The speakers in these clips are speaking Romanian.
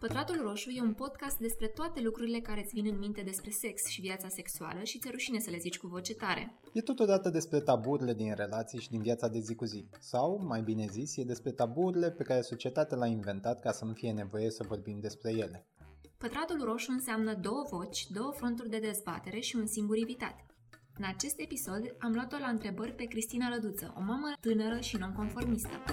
Pătratul Roșu e un podcast despre toate lucrurile care îți vin în minte despre sex și viața sexuală și ți-e rușine să le zici cu voce tare. E totodată despre taburile din relații și din viața de zi cu zi. Sau, mai bine zis, e despre taburile pe care societatea le-a inventat ca să nu fie nevoie să vorbim despre ele. Pătratul Roșu înseamnă două voci, două fronturi de dezbatere și un singur invitat. În acest episod am luat-o la întrebări pe Cristina Lăduță, o mamă tânără și nonconformistă.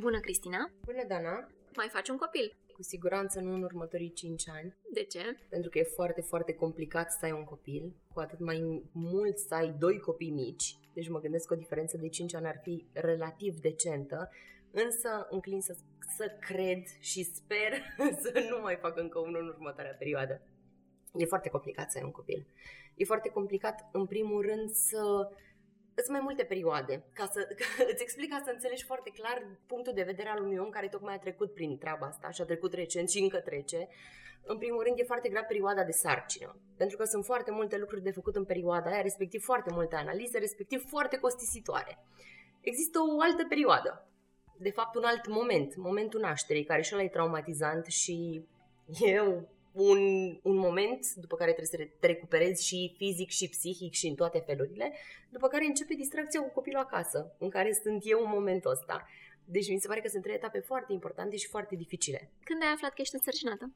Bună, Cristina! Bună, Dana! Mai faci un copil? Cu siguranță nu în următorii 5 ani. De ce? Pentru că e foarte, foarte complicat să ai un copil, cu atât mai mult să ai doi copii mici. Deci mă gândesc că o diferență de 5 ani ar fi relativ decentă, însă înclin să, să cred și sper să nu mai fac încă unul în următoarea perioadă. E foarte complicat să ai un copil. E foarte complicat, în primul rând, să sunt mai multe perioade. Ca să ca, îți explic ca să înțelegi foarte clar punctul de vedere al unui om care tocmai a trecut prin treaba asta și a trecut recent și încă trece. În primul rând, e foarte grea perioada de sarcină, pentru că sunt foarte multe lucruri de făcut în perioada aia, respectiv foarte multe analize, respectiv foarte costisitoare. Există o altă perioadă, de fapt un alt moment, momentul nașterii, care și ăla e traumatizant și eu un, un moment după care trebuie să te recuperezi și fizic și psihic și în toate felurile, după care începe distracția cu copilul acasă, în care sunt eu în momentul ăsta. Deci mi se pare că sunt trei etape foarte importante și foarte dificile. Când ai aflat că ești însărcinată?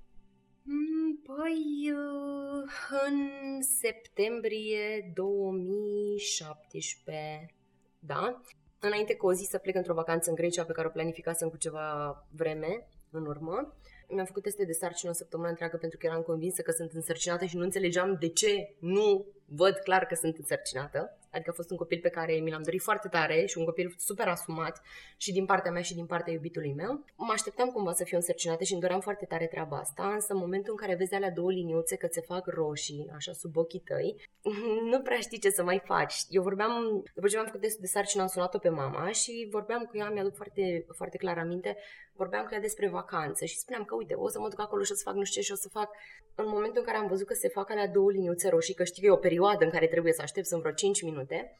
Mm, păi, uh, în septembrie 2017, da? Înainte cu o zi să plec într-o vacanță în Grecia pe care o planificasem cu ceva vreme în urmă mi-am făcut teste de sarcină o săptămână întreagă pentru că eram convinsă că sunt însărcinată și nu înțelegeam de ce nu văd clar că sunt însărcinată. Adică a fost un copil pe care mi l-am dorit foarte tare și un copil super asumat și din partea mea și din partea iubitului meu. Mă așteptam cumva să fiu însărcinată și îmi doream foarte tare treaba asta, însă în momentul în care vezi alea două liniuțe că se fac roșii, așa sub ochii tăi, nu prea știi ce să mai faci. Eu vorbeam, după ce mi-am făcut testul de sarcină, am sunat-o pe mama și vorbeam cu ea, mi-aduc foarte, foarte clar aminte, vorbeam cu ea despre vacanță și spuneam că uite, o să mă duc acolo și o să fac nu știu ce și o să fac. În momentul în care am văzut că se fac alea două liniuțe roșii, că știi că e o perioadă în care trebuie să aștept, sunt vreo 5 minute,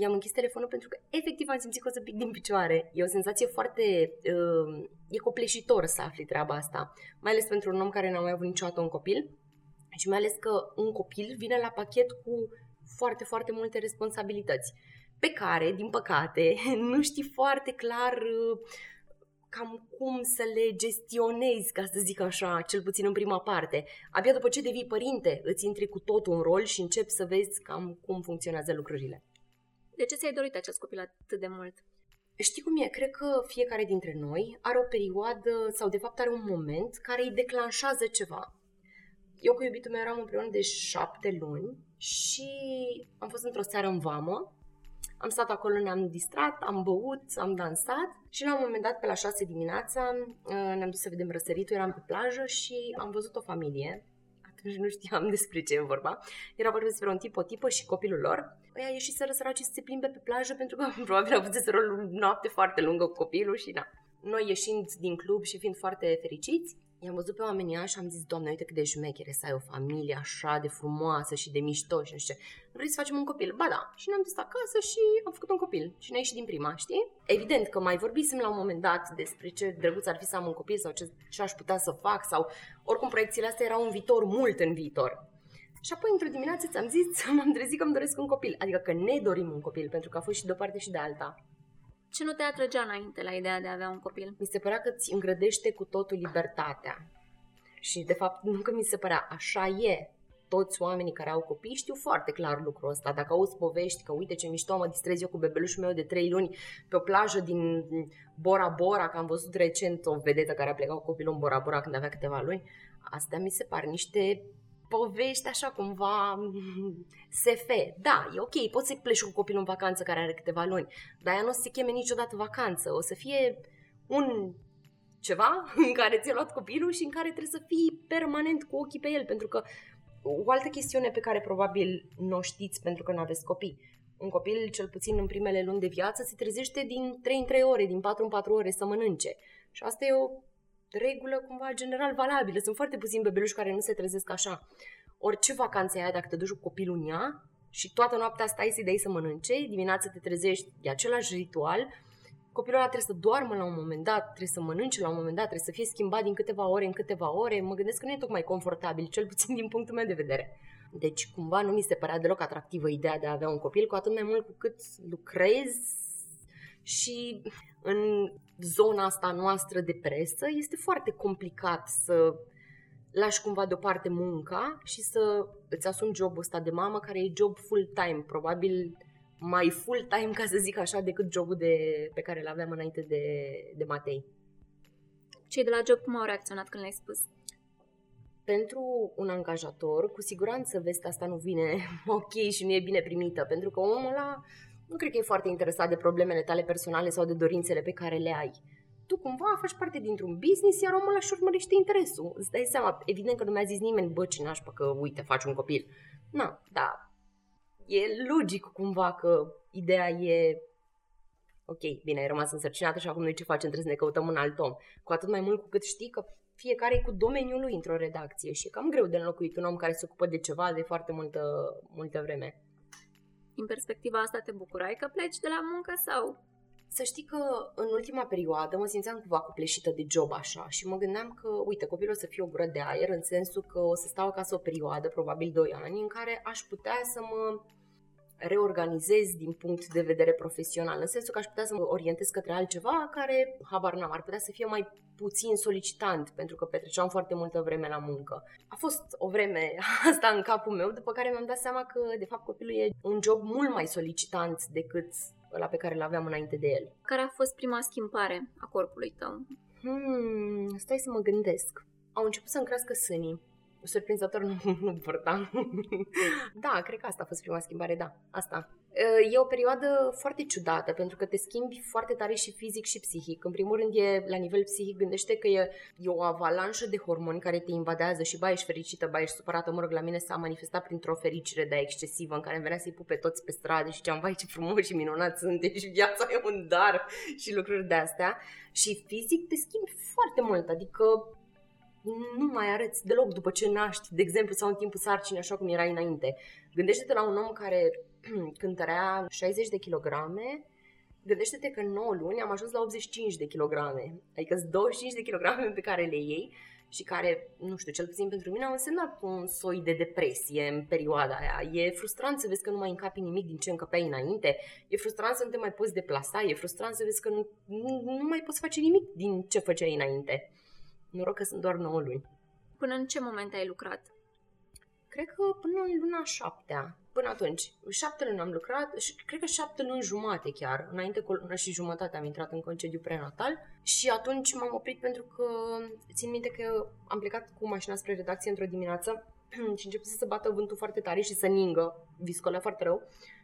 i-am închis telefonul pentru că efectiv am simțit că o să pic din picioare. E o senzație foarte... Uh, e copleșitor să afli treaba asta, mai ales pentru un om care n-a mai avut niciodată un copil și mai ales că un copil vine la pachet cu foarte, foarte multe responsabilități pe care, din păcate, nu știi foarte clar uh, cam cum să le gestionezi, ca să zic așa, cel puțin în prima parte. Abia după ce devii părinte, îți intri cu totul în rol și începi să vezi cam cum funcționează lucrurile. De ce ți-ai dorit acest copil atât de mult? Știi cum e? Cred că fiecare dintre noi are o perioadă sau de fapt are un moment care îi declanșează ceva. Eu cu iubitul meu eram împreună de șapte luni și am fost într-o seară în vamă am stat acolo, ne-am distrat, am băut, am dansat și la un moment dat, pe la 6 dimineața, uh, ne-am dus să vedem răsăritul, eram pe plajă și am văzut o familie atunci nu știam despre ce e vorba. Era vorba despre un tip, o tipă și copilul lor. Ăia ieși să săraci să se plimbe pe plajă pentru că probabil au avut o noapte foarte lungă cu copilul și na. Noi ieșind din club și fiind foarte fericiți, I-am văzut pe oamenii ăia și am zis, Doamne, uite cât de șmechere să ai o familie așa de frumoasă și de mișto și nu știu ce. Vrei să facem un copil? Ba da. Și ne-am dus acasă și am făcut un copil. Și ne-a ieșit din prima, știi? Evident că mai vorbisem la un moment dat despre ce drăguț ar fi să am un copil sau ce, ce aș putea să fac sau oricum proiecțiile astea erau un viitor mult în viitor. Și apoi, într-o dimineață, ți-am zis, m-am trezit că îmi doresc un copil. Adică că ne dorim un copil, pentru că a fost și de o parte și de alta. Ce nu te atrăgea înainte la ideea de a avea un copil? Mi se părea că ți îngrădește cu totul libertatea. Și de fapt nu că mi se părea, așa e. Toți oamenii care au copii știu foarte clar lucrul ăsta. Dacă auzi povești că uite ce mișto mă distrez eu cu bebelușul meu de 3 luni pe o plajă din Bora Bora, că am văzut recent o vedetă care a plecat cu copilul în Bora Bora când avea câteva luni, astea mi se par niște povești așa cumva SF. Da, e ok, poți să pleci cu copilul în vacanță care are câteva luni, dar ea nu o să se cheme niciodată vacanță. O să fie un ceva în care ți-ai luat copilul și în care trebuie să fii permanent cu ochii pe el, pentru că o altă chestiune pe care probabil nu o știți pentru că nu aveți copii. Un copil, cel puțin în primele luni de viață, se trezește din 3 în 3 ore, din 4 în 4 ore să mănânce. Și asta e o regulă cumva general valabilă. Sunt foarte puțini bebeluși care nu se trezesc așa. Orice vacanță ai dacă te duci cu copilul în ea și toată noaptea stai să-i dai să mănânce, dimineața te trezești, e același ritual, copilul ăla trebuie să doarmă la un moment dat, trebuie să mănânce la un moment dat, trebuie să fie schimbat din câteva ore în câteva ore. Mă gândesc că nu e tocmai confortabil, cel puțin din punctul meu de vedere. Deci cumva nu mi se părea deloc atractivă ideea de a avea un copil, cu atât mai mult cu cât lucrez și în zona asta noastră de presă este foarte complicat să lași cumva deoparte munca și să îți asumi jobul ăsta de mamă, care e job full-time, probabil mai full-time, ca să zic așa, decât jobul de, pe care îl aveam înainte de, de Matei. Cei de la job cum au reacționat când le-ai spus? Pentru un angajator, cu siguranță vestea asta nu vine ok și nu e bine primită, pentru că omul ăla nu cred că e foarte interesat de problemele tale personale sau de dorințele pe care le ai. Tu cumva faci parte dintr-un business, iar omul ăla și urmărește interesul. Îți dai seama, evident că nu mi-a zis nimeni, bă, ce nașpa, că uite, faci un copil. Nu, da, e logic cumva că ideea e ok, bine, ai rămas însărcinată și acum noi ce facem? Trebuie să ne căutăm un alt om. Cu atât mai mult cu cât știi că fiecare e cu domeniul lui într-o redacție și e cam greu de înlocuit un om care se ocupă de ceva de foarte multă, multă vreme. Din perspectiva asta te bucurai că pleci de la muncă sau? Să știi că în ultima perioadă mă simțeam cumva copleșită de job așa și mă gândeam că, uite, copilul o să fie o gură de aer în sensul că o să stau acasă o perioadă, probabil 2 ani, în care aș putea să mă reorganizez din punct de vedere profesional, în sensul că aș putea să mă orientez către altceva care, habar n-am, ar putea să fie mai puțin solicitant, pentru că petreceam foarte multă vreme la muncă. A fost o vreme asta în capul meu, după care mi-am dat seama că, de fapt, copilul e un job mult mai solicitant decât ăla pe care îl aveam înainte de el. Care a fost prima schimbare a corpului tău? Hmm, stai să mă gândesc. Au început să-mi crească sânii. Surprinzător nu, nu purtam. da, cred că asta a fost prima schimbare, da, asta. E o perioadă foarte ciudată pentru că te schimbi foarte tare și fizic și psihic. În primul rând e la nivel psihic, gândește că e, e o avalanșă de hormoni care te invadează și ba ești fericită, ba ești supărată. Mă rog, la mine s-a manifestat printr-o fericire de excesivă în care îmi venea să-i pupe toți pe stradă și ziceam, vai ce frumos și minunat sunteți și viața e un dar și lucruri de astea. Și fizic te schimbi foarte mult, adică nu mai arăți deloc după ce naști, de exemplu, sau în timpul sarcinii, așa cum era înainte. Gândește-te la un om care cântărea 60 de kilograme, gândește-te că în 9 luni am ajuns la 85 de kilograme. Adică sunt 25 de kilograme pe care le iei și care, nu știu, cel puțin pentru mine au însemnat un soi de depresie în perioada aia. E frustrant să vezi că nu mai încapi nimic din ce încăpeai înainte, e frustrant să nu te mai poți deplasa, e frustrant să vezi că nu, nu, nu mai poți face nimic din ce făceai înainte. Noroc că sunt doar 9 luni. Până în ce moment ai lucrat? Cred că până în luna șaptea. Până atunci. Șapte luni am lucrat și cred că șapte luni jumate chiar. Înainte cu o lună și jumătate am intrat în concediu prenatal și atunci m-am oprit pentru că țin minte că am plecat cu mașina spre redacție într-o dimineață și început să bată vântul foarte tare și să ningă, viscolea foarte rău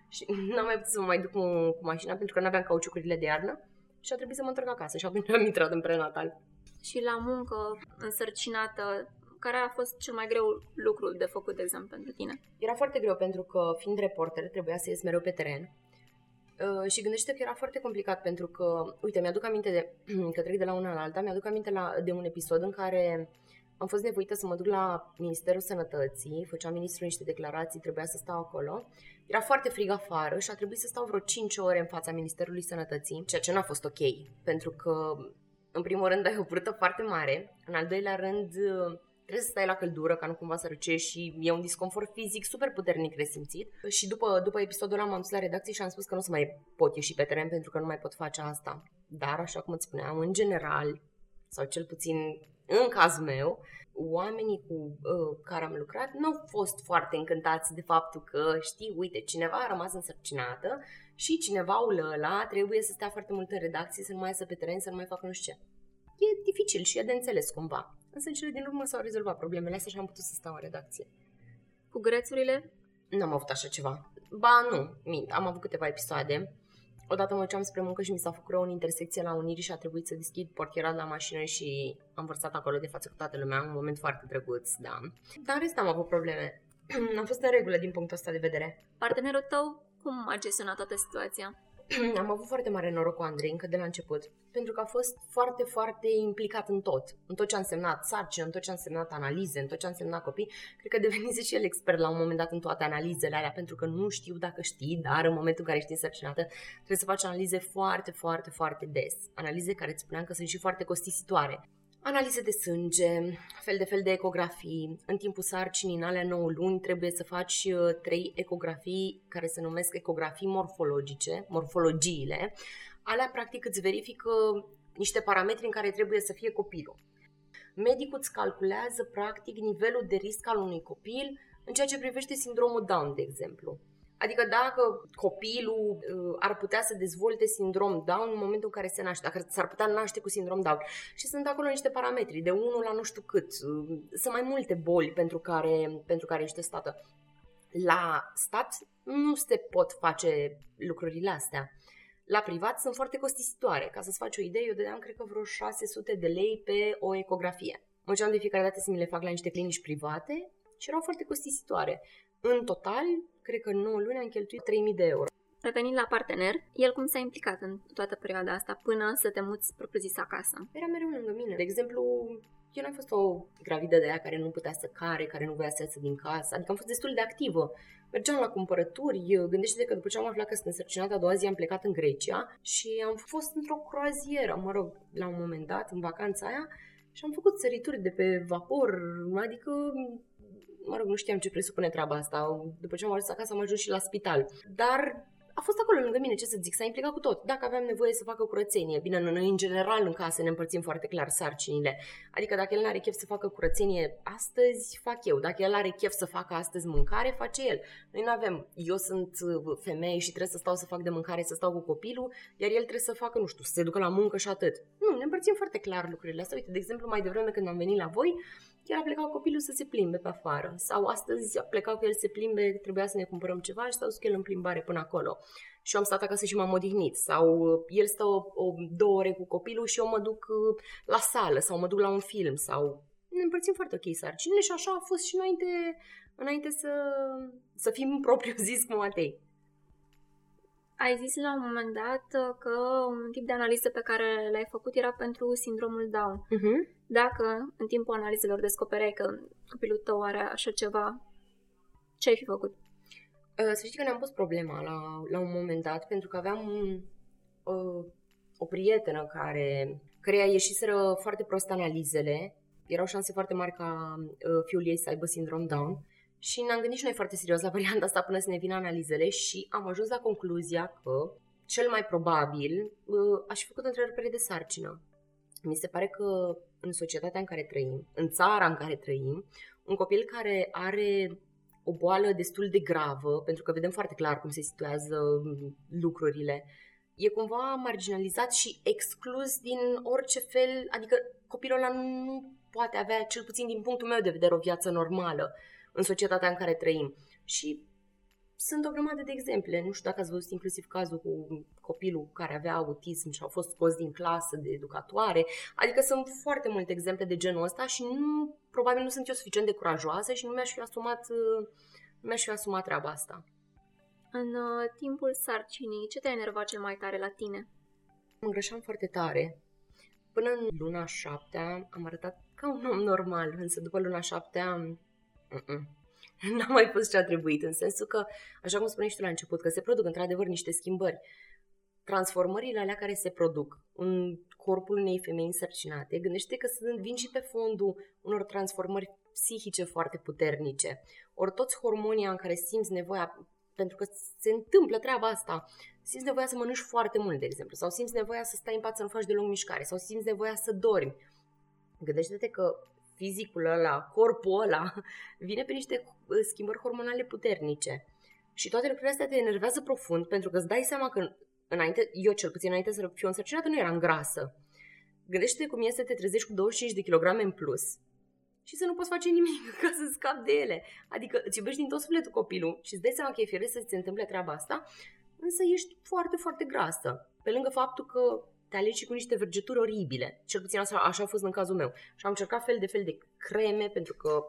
și n-am mai putut să mă mai duc cu, cu mașina pentru că nu aveam cauciucurile de iarnă și a trebuit să mă întorc acasă și atunci am intrat în prenatal și la muncă însărcinată, care a fost cel mai greu lucru de făcut, de exemplu, pentru tine? Era foarte greu pentru că, fiind reporter, trebuia să ies mereu pe teren. Uh, și gândește că era foarte complicat pentru că, uite, mi-aduc aminte de, că trec de la una la alta, mi-aduc aminte la, de un episod în care am fost nevoită să mă duc la Ministerul Sănătății, făcea ministrul niște declarații, trebuia să stau acolo. Era foarte frig afară și a trebuit să stau vreo 5 ore în fața Ministerului Sănătății, ceea ce n-a fost ok, pentru că în primul rând ai o burtă foarte mare, în al doilea rând trebuie să stai la căldură ca nu cumva să răcești și e un disconfort fizic super puternic resimțit. Și după, după episodul ăla m-am dus la redacție și am spus că nu o să mai pot ieși pe teren pentru că nu mai pot face asta. Dar, așa cum îți spuneam, în general, sau cel puțin în caz meu, oamenii cu uh, care am lucrat nu au fost foarte încântați de faptul că, știi, uite, cineva a rămas însărcinată și cineva ăla trebuie să stea foarte mult în redacție, să nu mai iasă pe teren, să nu mai facă nu știu ce. E dificil și e de înțeles cumva. Însă în cele din urmă s-au rezolvat problemele astea și am putut să stau în redacție. Cu grețurile? Nu am avut așa ceva. Ba, nu, mint. Am avut câteva episoade. Odată mă duceam spre muncă și mi s-a făcut rău în intersecție la Uniri și a trebuit să deschid portiera la mașină și am vărsat acolo de față cu toată lumea, un moment foarte drăguț, da. Dar în rest am avut probleme. am fost în regulă din punctul ăsta de vedere. Partenerul tău cum a gestionat toată situația? am avut foarte mare noroc cu Andrei încă de la început, pentru că a fost foarte, foarte implicat în tot. În tot ce a însemnat sarcină, în tot ce a însemnat analize, în tot ce a însemnat copii. Cred că devenise și el expert la un moment dat în toate analizele alea, pentru că nu știu dacă știi, dar în momentul în care ești însărcinată, trebuie să faci analize foarte, foarte, foarte des. Analize care îți spuneam că sunt și foarte costisitoare analize de sânge, fel de fel de ecografii. În timpul sarcinii, în alea 9 luni, trebuie să faci uh, trei ecografii care se numesc ecografii morfologice, morfologiile. Alea, practic, îți verifică niște parametri în care trebuie să fie copilul. Medicul îți calculează, practic, nivelul de risc al unui copil în ceea ce privește sindromul Down, de exemplu. Adică dacă copilul uh, ar putea să dezvolte sindrom Down în momentul în care se naște, dacă s-ar putea naște cu sindrom Down. Și sunt acolo niște parametri, de 1 la nu știu cât. Uh, sunt mai multe boli pentru care, pentru care ești testată. La stat nu se pot face lucrurile astea. La privat sunt foarte costisitoare. Ca să-ți faci o idee, eu dădeam cred că vreo 600 de lei pe o ecografie. Mă de fiecare dată să mi le fac la niște clinici private și erau foarte costisitoare. În total, cred că în 9 luni am cheltuit 3000 de euro. Revenind la partener, el cum s-a implicat în toată perioada asta până să te muți propriu-zis acasă? Era mereu lângă mine. De exemplu, eu n-am fost o gravidă de aia care nu putea să care, care nu voia să iasă din casă. Adică am fost destul de activă. Mergeam la cumpărături, gândește-te că după ce am aflat că sunt însărcinată, a doua zi am plecat în Grecia și am fost într-o croazieră, mă rog, la un moment dat, în vacanța aia, și am făcut sărituri de pe vapor, adică mă rog, nu știam ce presupune treaba asta. După ce am ajuns acasă, am ajuns și la spital. Dar a fost acolo lângă mine, ce să zic, s-a implicat cu tot. Dacă aveam nevoie să facă curățenie, bine, noi în general în casă ne împărțim foarte clar sarcinile. Adică dacă el nu are chef să facă curățenie astăzi, fac eu. Dacă el are chef să facă astăzi mâncare, face el. Noi nu avem, eu sunt uh, femeie și trebuie să stau să fac de mâncare, să stau cu copilul, iar el trebuie să facă, nu știu, să se ducă la muncă și atât. Nu, ne împărțim foarte clar lucrurile astea. Uite, de exemplu, mai devreme când am venit la voi, chiar a plecat copilul să se plimbe pe afară. Sau astăzi a plecat cu el să se plimbe, trebuia să ne cumpărăm ceva și s-a dus cu el în plimbare până acolo. Și eu am stat acasă și m-am odihnit. Sau uh, el stă o, o, două ore cu copilul și eu mă duc uh, la sală sau mă duc la un film. Sau ne împărțim foarte ok sarcinile și așa a fost și înainte, înainte să, să fim propriu zis cu Matei. Ai zis la un moment dat uh, că un tip de analiză pe care l-ai făcut era pentru sindromul Down. Uh-huh. Dacă în timpul analizelor descopereai că copilul tău are așa ceva, ce ai fi făcut? Uh, să știi că ne-am pus problema la, la un moment dat, pentru că aveam un, uh, o prietenă care, care a ieșiseră foarte prost analizele, erau șanse foarte mari ca uh, fiul ei să aibă sindrom Down și ne-am gândit și noi foarte serios la varianta asta până să ne vină analizele și am ajuns la concluzia că cel mai probabil uh, aș fi făcut o întrerupere de sarcină. Mi se pare că în societatea în care trăim, în țara în care trăim, un copil care are o boală destul de gravă, pentru că vedem foarte clar cum se situează lucrurile, e cumva marginalizat și exclus din orice fel, adică copilul ăla nu poate avea, cel puțin din punctul meu de vedere, o viață normală în societatea în care trăim. Și sunt o grămadă de exemple. Nu știu dacă ați văzut inclusiv cazul cu copilul care avea autism și a fost scos din clasă de educatoare. Adică sunt foarte multe exemple de genul ăsta și nu, probabil nu sunt eu suficient de curajoasă și nu mi-aș fi asumat, nu mi-aș fi asumat treaba asta. În uh, timpul sarcinii, ce te-a enervat cel mai tare la tine? Mă îngrășam foarte tare. Până în luna șaptea am arătat ca un om normal, însă după luna șaptea N-a mai fost ce a trebuit, în sensul că, așa cum spuneai și tu la început, că se produc într-adevăr niște schimbări. Transformările alea care se produc în corpul unei femei însărcinate, gândește că sunt, vin și pe fondul unor transformări psihice foarte puternice. Ori toți hormonii în care simți nevoia, pentru că se întâmplă treaba asta, simți nevoia să mănânci foarte mult, de exemplu, sau simți nevoia să stai în pat să nu faci deloc mișcare, sau simți nevoia să dormi. Gândește-te că fizicul ăla, corpul ăla, vine pe niște uh, schimbări hormonale puternice. Și toate lucrurile astea te enervează profund pentru că îți dai seama că înainte, eu cel puțin înainte să fiu însărcinată, nu eram grasă. Gândește cum este să te trezești cu 25 de kilograme în plus și să nu poți face nimic ca să scapi de ele. Adică îți iubești din tot sufletul copilul și îți dai seama că e firesc să ți se întâmple treaba asta, însă ești foarte, foarte grasă. Pe lângă faptul că te alegi și cu niște vergeturi oribile. Cel puțin așa, așa a fost în cazul meu. Și am încercat fel de fel de creme, pentru că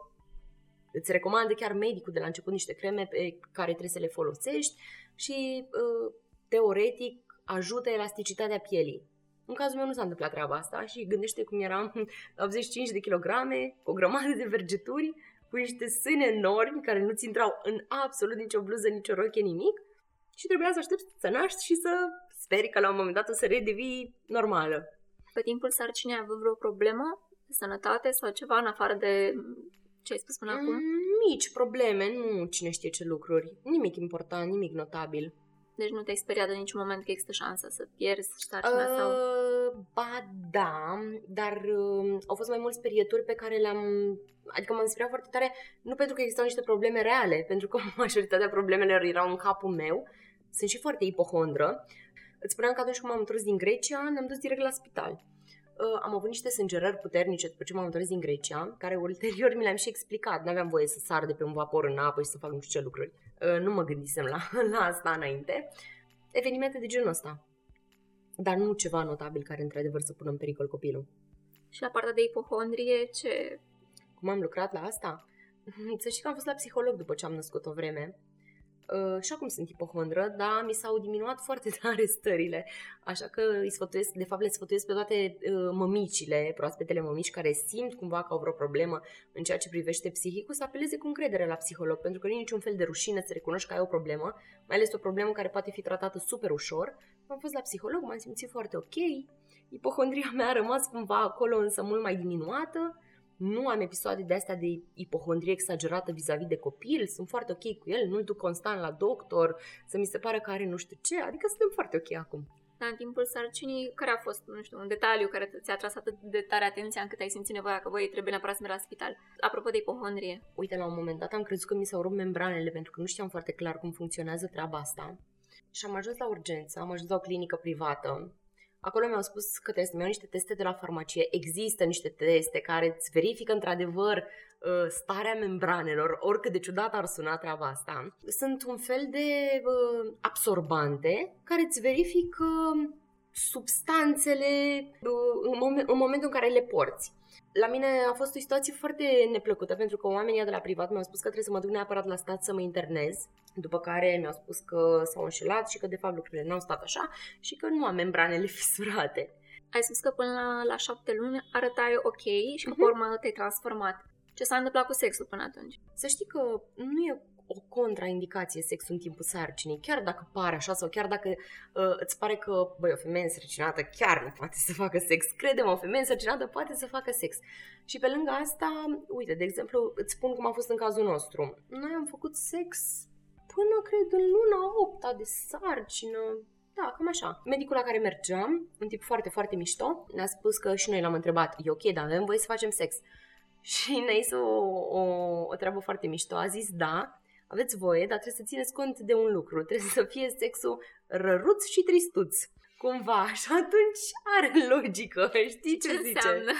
îți recomandă chiar medicul de la început niște creme pe care trebuie să le folosești și uh, teoretic ajută elasticitatea pielii. În cazul meu nu s-a întâmplat treaba asta și gândește cum eram 85 de kilograme, cu o grămadă de vergeturi, cu niște sâne enormi care nu-ți intrau în absolut nicio bluză, nicio roche, nimic și trebuia să aștepți să naști și să speri că la un moment dat o să redevii normală. Pe timpul sarcinii ai avut vreo problemă de sănătate sau ceva în afară de ce ai spus până acum? Mm, mici probleme, nu cine știe ce lucruri. Nimic important, nimic notabil. Deci nu te-ai speriat în niciun moment că există șansa să pierzi sarcina uh, sau... Ba da, dar uh, au fost mai mulți sperieturi pe care le-am... Adică m-am speriat foarte tare, nu pentru că existau niște probleme reale, pentru că majoritatea problemelor erau în capul meu. Sunt și foarte ipohondră. Îți spuneam că atunci când m-am întors din Grecia, ne-am dus direct la spital. Uh, am avut niște sângerări puternice după ce m-am întors din Grecia, care ulterior mi le-am și explicat. Nu aveam voie să sar de pe un vapor în apă și să fac nu știu ce lucruri. Uh, nu mă gândisem la, la asta înainte. Evenimente de genul ăsta. Dar nu ceva notabil care într-adevăr să pună în pericol copilul. Și la partea de ipohondrie, ce... Cum am lucrat la asta? Să știi că am fost la psiholog după ce am născut o vreme Uh, și acum sunt ipohondră, dar mi s-au diminuat foarte tare stările. Așa că îi sfătuiesc, de fapt le sfătuiesc pe toate uh, mămicile, proaspetele mămici care simt cumva că au vreo problemă în ceea ce privește psihicul, să apeleze cu încredere la psiholog, pentru că nu e niciun fel de rușine să recunoști că ai o problemă, mai ales o problemă care poate fi tratată super ușor. Am fost la psiholog, m-am simțit foarte ok, ipohondria mea a rămas cumva acolo, însă mult mai diminuată nu am episoade de astea de ipohondrie exagerată vis-a-vis de copil, sunt foarte ok cu el, nu-l duc constant la doctor, să mi se pare că are nu știu ce, adică suntem foarte ok acum. Dar în timpul sarcinii, care a fost, nu știu, un detaliu care ți-a tras atât de tare atenția încât ai simțit nevoia că, voi trebuie neapărat să mergi la spital? Apropo de ipohondrie. Uite, la un moment dat am crezut că mi s-au rupt membranele pentru că nu știam foarte clar cum funcționează treaba asta. Și am ajuns la urgență, am ajuns la o clinică privată Acolo mi-au spus că trebuie să-mi iau niște teste de la farmacie. Există niște teste care îți verifică într-adevăr uh, starea membranelor, oricât de ciudat ar suna treaba asta. Sunt un fel de uh, absorbante care îți verifică substanțele uh, în, moment, în momentul în care le porți. La mine a fost o situație foarte neplăcută pentru că oamenii de la privat mi-au spus că trebuie să mă duc neapărat la stat să mă internez după care mi-au spus că s-au înșelat și că de fapt lucrurile n-au stat așa și că nu am membranele fisurate. Ai spus că până la, la șapte luni arătai ok și că uh-huh. pe urmă te-ai transformat. Ce s-a întâmplat cu sexul până atunci? Să știi că nu e o contraindicație sexul în timpul sarcinii, chiar dacă pare așa sau chiar dacă uh, îți pare că, băi, o femeie însărcinată chiar nu poate să facă sex. Credem, o femeie însărcinată poate să facă sex. Și pe lângă asta, uite, de exemplu, îți spun cum a fost în cazul nostru. Noi am făcut sex până, cred, în luna 8 de sarcină. Da, cam așa. Medicul la care mergeam, un tip foarte, foarte mișto, ne-a spus că și noi l-am întrebat, e ok, dar avem voie să facem sex. Și ne-a zis o, o, o treabă foarte mișto. A zis, da, aveți voie, dar trebuie să țineți cont de un lucru. Trebuie să fie sexul răruț și tristuț. Cumva, și atunci are logică, știi ce, ce zice? Înseamnă?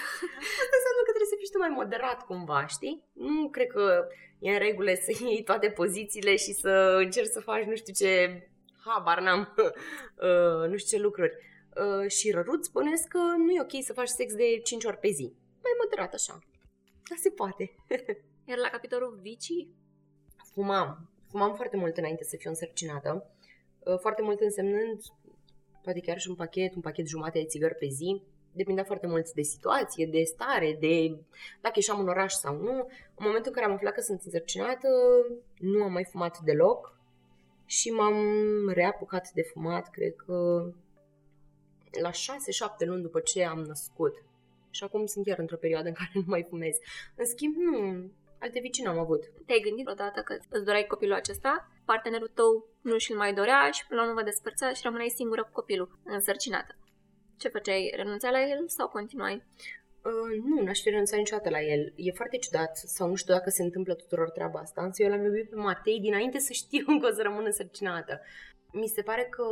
Asta înseamnă că trebuie să fii tu mai moderat cumva, știi? Nu cred că e în regulă să iei toate pozițiile și să încerci să faci nu știu ce, habar n-am, uh, nu știu ce lucruri. Uh, și răruț spuneți că nu e ok să faci sex de 5 ori pe zi. Mai moderat așa. Dar se poate. Iar la capitolul vicii? Fumam. Fumam foarte mult înainte să fiu însărcinată. Uh, foarte mult însemnând poate chiar și un pachet, un pachet jumate de țigări pe zi depindea foarte mult de situație, de stare, de dacă ieșeam în oraș sau nu. În momentul în care am aflat că sunt însărcinată, nu am mai fumat deloc și m-am reapucat de fumat, cred că la 6-7 luni după ce am născut. Și acum sunt chiar într-o perioadă în care nu mai fumez. În schimb, nu, alte vicini am avut. Te-ai gândit odată că îți doreai copilul acesta, partenerul tău nu și-l mai dorea și până la urmă vă despărța și rămâneai singură cu copilul, însărcinată. Ce făceai? Renunțai la el sau continuai? Uh, nu, n-aș fi renunțat niciodată la el. E foarte ciudat, sau nu știu dacă se întâmplă tuturor treaba asta, însă eu l-am iubit pe Matei dinainte să știu că o să rămân însărcinată. Mi se pare că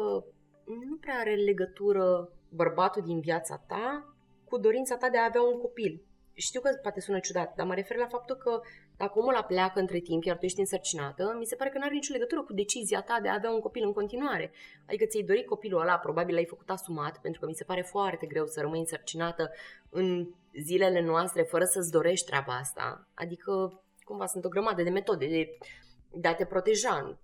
nu prea are legătură bărbatul din viața ta cu dorința ta de a avea un copil știu că poate sună ciudat, dar mă refer la faptul că dacă omul ăla pleacă între timp, iar tu ești însărcinată, mi se pare că nu are nicio legătură cu decizia ta de a avea un copil în continuare. Adică ți-ai dorit copilul ăla, probabil l-ai făcut asumat, pentru că mi se pare foarte greu să rămâi însărcinată în zilele noastre fără să-ți dorești treaba asta. Adică, cumva, sunt o grămadă de metode de, de a te proteja.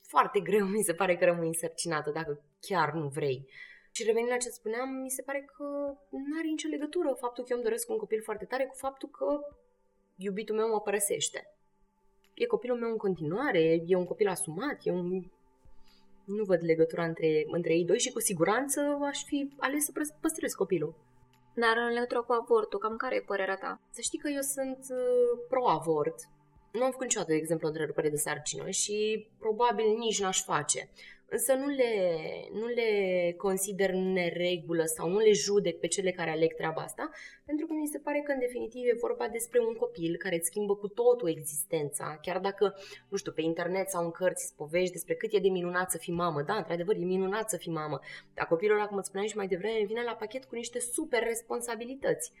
foarte greu mi se pare că rămâi însărcinată dacă chiar nu vrei. Și revenind la ce spuneam, mi se pare că nu are nicio legătură faptul că eu îmi doresc un copil foarte tare cu faptul că iubitul meu mă părăsește. E copilul meu în continuare, e un copil asumat, e un... Nu văd legătura între, între ei doi și cu siguranță aș fi ales să păstrez copilul. Dar în legătură cu avortul, cam care e părerea ta? Să știi că eu sunt uh, pro-avort. Nu am făcut niciodată, de exemplu, o întrerupere de sarcină și probabil nici n-aș face însă nu le, nu le consider neregulă sau nu le judec pe cele care aleg treaba asta, pentru că mi se pare că în definitiv e vorba despre un copil care îți schimbă cu totul existența, chiar dacă, nu știu, pe internet sau în cărți îți povești despre cât e de minunat să fii mamă, da, într-adevăr, e minunat să fii mamă, dar copilul ăla, cum îți spuneam și mai devreme, vine la pachet cu niște super responsabilități.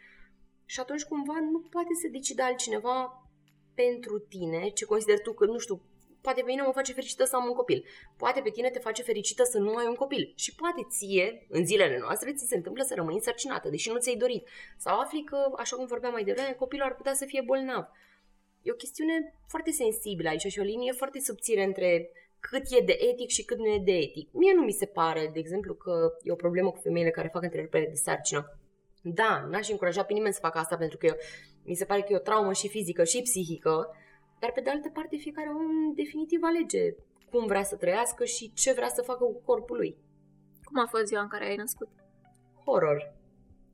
Și atunci cumva nu poate să decide altcineva pentru tine, ce consider tu că, nu știu, Poate pe mine mă face fericită să am un copil. Poate pe tine te face fericită să nu ai un copil. Și poate ție, în zilele noastre, ți se întâmplă să rămâi însărcinată, deși nu ți-ai dorit. Sau afli că, așa cum vorbeam mai devreme, copilul ar putea să fie bolnav. E o chestiune foarte sensibilă aici și o linie foarte subțire între cât e de etic și cât nu e de etic. Mie nu mi se pare, de exemplu, că e o problemă cu femeile care fac întrerupere de sarcină. Da, n-aș încuraja pe nimeni să facă asta pentru că eu, mi se pare că e o traumă și fizică și psihică dar pe de altă parte fiecare om definitiv alege cum vrea să trăiască și ce vrea să facă cu corpul lui. Cum a fost ziua în care ai născut? Horror.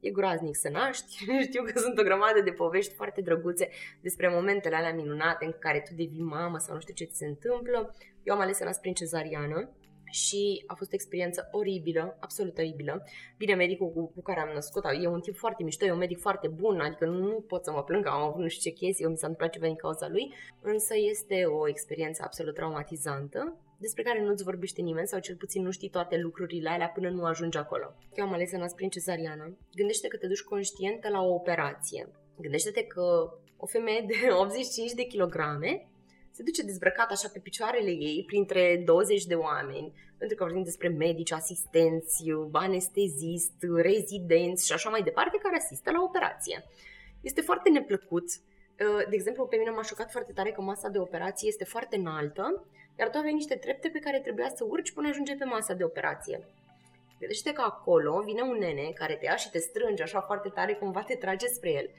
E groaznic să naști. Știu că sunt o grămadă de povești foarte drăguțe despre momentele alea minunate în care tu devii mamă sau nu știu ce ți se întâmplă. Eu am ales să nasc prin cezariană și a fost o experiență oribilă, absolut oribilă. Bine, medicul cu, cu care am născut, e un tip foarte mișto, e un medic foarte bun, adică nu pot să mă plâng că am avut nu știu ce chestii, eu mi s-a întâmplat ceva din cauza lui, însă este o experiență absolut traumatizantă, despre care nu-ți vorbește nimeni sau cel puțin nu știi toate lucrurile alea până nu ajungi acolo. Eu am ales să nasc prin cezariană. Gândește că te duci conștientă la o operație. Gândește-te că o femeie de 85 de kilograme se duce dezbrăcat așa pe picioarele ei printre 20 de oameni, pentru că vorbim despre medici, asistenți, anestezist, rezidenți și așa mai departe, care asistă la operație. Este foarte neplăcut. Uh, de exemplu, pe mine m-a șocat foarte tare că masa de operație este foarte înaltă, iar tu aveai niște trepte pe care trebuia să urci până ajunge pe masa de operație. Gândește că acolo vine un nene care te ia și te strânge așa foarte tare, cumva te trage spre el,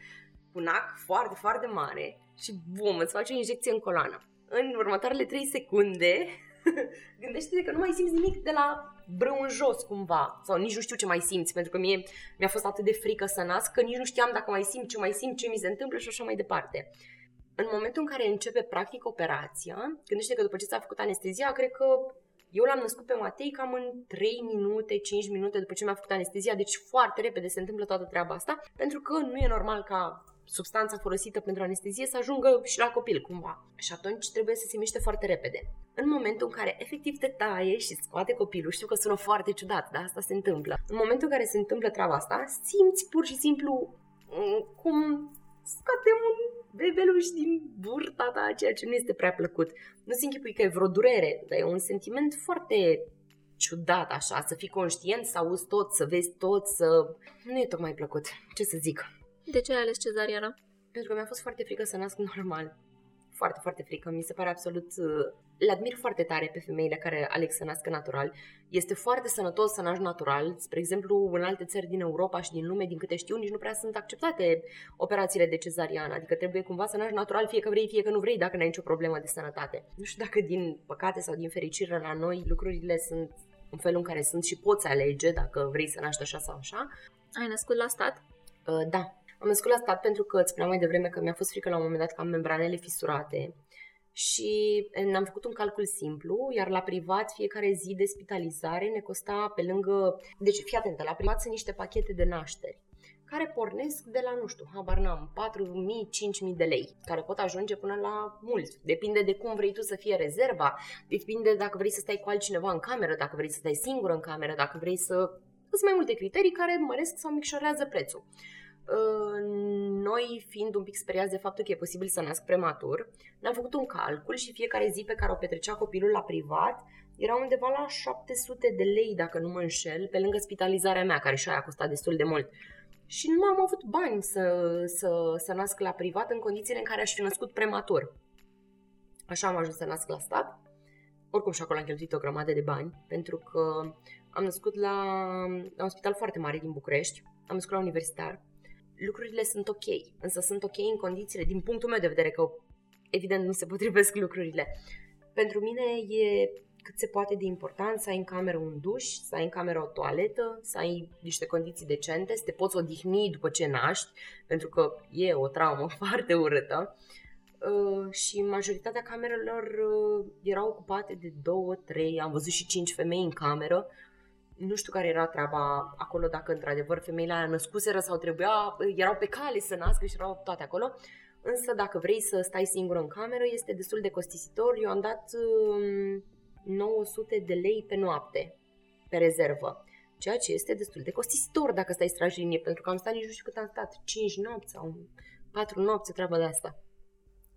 cu nac foarte, foarte mare și bum, îți face o injecție în coloană în următoarele 3 secunde, gândește-te că nu mai simți nimic de la brâu în jos cumva, sau nici nu știu ce mai simți, pentru că mie mi-a fost atât de frică să nasc, că nici nu știam dacă mai simt ce mai simt, ce mi se întâmplă și așa mai departe. În momentul în care începe practic operația, gândește că după ce ți-a făcut anestezia, cred că eu l-am născut pe Matei cam în 3 minute, 5 minute după ce mi-a făcut anestezia, deci foarte repede se întâmplă toată treaba asta, pentru că nu e normal ca substanța folosită pentru anestezie să ajungă și la copil cumva. Și atunci trebuie să se miște foarte repede. În momentul în care efectiv te taie și scoate copilul, știu că sună foarte ciudat, dar asta se întâmplă. În momentul în care se întâmplă treaba asta, simți pur și simplu mm, cum scoate un bebeluș din burta ta, ceea ce nu este prea plăcut. Nu se închipui că e vreo durere, dar e un sentiment foarte ciudat așa, să fii conștient, să auzi tot, să vezi tot, să... Nu e tocmai plăcut, ce să zic. De ce ai ales cezariana? Pentru că mi-a fost foarte frică să nasc normal. Foarte, foarte frică. Mi se pare absolut... Uh, le admir foarte tare pe femeile care aleg să nască natural. Este foarte sănătos să naști natural. Spre exemplu, în alte țări din Europa și din lume, din câte știu, nici nu prea sunt acceptate operațiile de cezariană. Adică trebuie cumva să naști natural, fie că vrei, fie că nu vrei, dacă n-ai nicio problemă de sănătate. Nu știu dacă din păcate sau din fericire la noi lucrurile sunt în felul în care sunt și poți alege dacă vrei să naști așa sau așa. Ai născut la stat? Uh, da, am născut la stat pentru că îți spuneam mai devreme că mi-a fost frică la un moment dat că am membranele fisurate și ne-am făcut un calcul simplu, iar la privat fiecare zi de spitalizare ne costa pe lângă... Deci fii atentă, la privat sunt niște pachete de nașteri care pornesc de la, nu știu, habar n-am, 4.000-5.000 de lei, care pot ajunge până la mult. Depinde de cum vrei tu să fie rezerva, depinde dacă vrei să stai cu altcineva în cameră, dacă vrei să stai singur în cameră, dacă vrei să... Sunt mai multe criterii care măresc sau micșorează prețul. Noi, fiind un pic speriați de faptul că e posibil să nasc prematur, ne-am făcut un calcul și fiecare zi pe care o petrecea copilul la privat era undeva la 700 de lei, dacă nu mă înșel, pe lângă spitalizarea mea, care și aia a costat destul de mult. Și nu am avut bani să, să, să nasc la privat în condițiile în care aș fi născut prematur. Așa am ajuns să nasc la stat. oricum și acolo am cheltuit o grămadă de bani, pentru că am născut la, la un spital foarte mare din București, am născut la universitar. Lucrurile sunt ok, însă sunt ok în condițiile, din punctul meu de vedere, că evident nu se potrivesc lucrurile. Pentru mine e cât se poate de important să ai în cameră un duș, să ai în cameră o toaletă, să ai niște condiții decente, să te poți odihni după ce naști, pentru că e o traumă foarte urâtă. Uh, și majoritatea camerelor uh, erau ocupate de două, trei, am văzut și cinci femei în cameră. Nu știu care era treaba acolo, dacă într-adevăr femeile aia născuseră sau trebuia, erau pe cale să nască și erau toate acolo. Însă dacă vrei să stai singur în cameră, este destul de costisitor. Eu am dat uh, 900 de lei pe noapte, pe rezervă. Ceea ce este destul de costisitor dacă stai strajlinie, pentru că am stat nici nu știu cât am stat, 5 nopți sau 4 nopți, treaba de asta.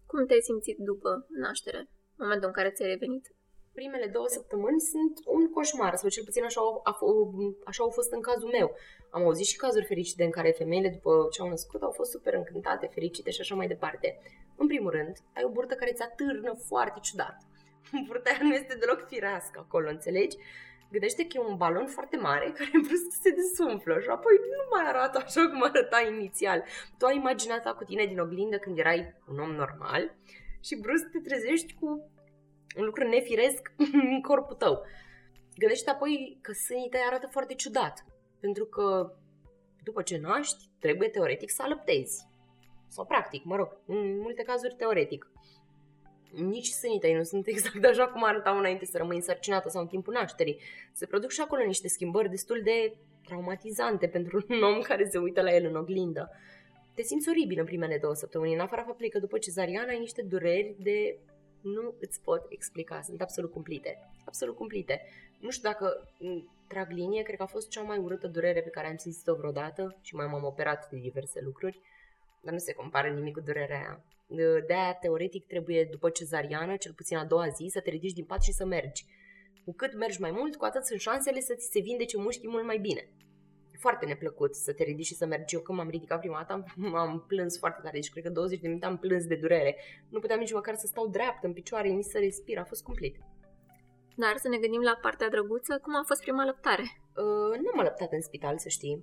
Cum te-ai simțit după naștere, în momentul în care ți-ai revenit? Primele două săptămâni sunt un coșmar, sau cel puțin așa au, așa au fost în cazul meu. Am auzit și cazuri fericite în care femeile, după ce au născut, au fost super încântate, fericite și așa mai departe. În primul rând, ai o burtă care ți atârnă foarte ciudat burta nu este deloc firească acolo, înțelegi? Gândește că e un balon foarte mare care brusc se desumflă și apoi nu mai arată așa cum arăta inițial. Tu ai imaginat cu tine din oglindă când erai un om normal și brusc te trezești cu un lucru nefiresc în corpul tău. Gândește apoi că sânii tăi arată foarte ciudat, pentru că după ce naști, trebuie teoretic să alăptezi. Sau practic, mă rog, în multe cazuri teoretic nici sânii tăi nu sunt exact așa cum arătau înainte să rămâi însărcinată sau în timpul nașterii. Se produc și acolo niște schimbări destul de traumatizante pentru un om care se uită la el în oglindă. Te simți oribil în primele două săptămâni, în afara faptului că după cezariană ai niște dureri de nu îți pot explica, sunt absolut cumplite. Absolut cumplite. Nu știu dacă trag linie, cred că a fost cea mai urâtă durere pe care am simțit-o vreodată și mai m-am operat de diverse lucruri, dar nu se compară nimic cu durerea aia. De-aia, teoretic, trebuie după cezariană, cel puțin a doua zi, să te ridici din pat și să mergi. Cu cât mergi mai mult, cu atât sunt șansele să ți se vindece mușchii mult mai bine. E foarte neplăcut să te ridici și să mergi. Eu când m-am ridicat prima dată am, am plâns foarte tare, deci cred că 20 de minute am plâns de durere. Nu puteam nici măcar să stau dreaptă în picioare, nici să respir, a fost cumplit. Dar să ne gândim la partea drăguță, cum a fost prima lăptare? Uh, nu am lăptat în spital, să știi.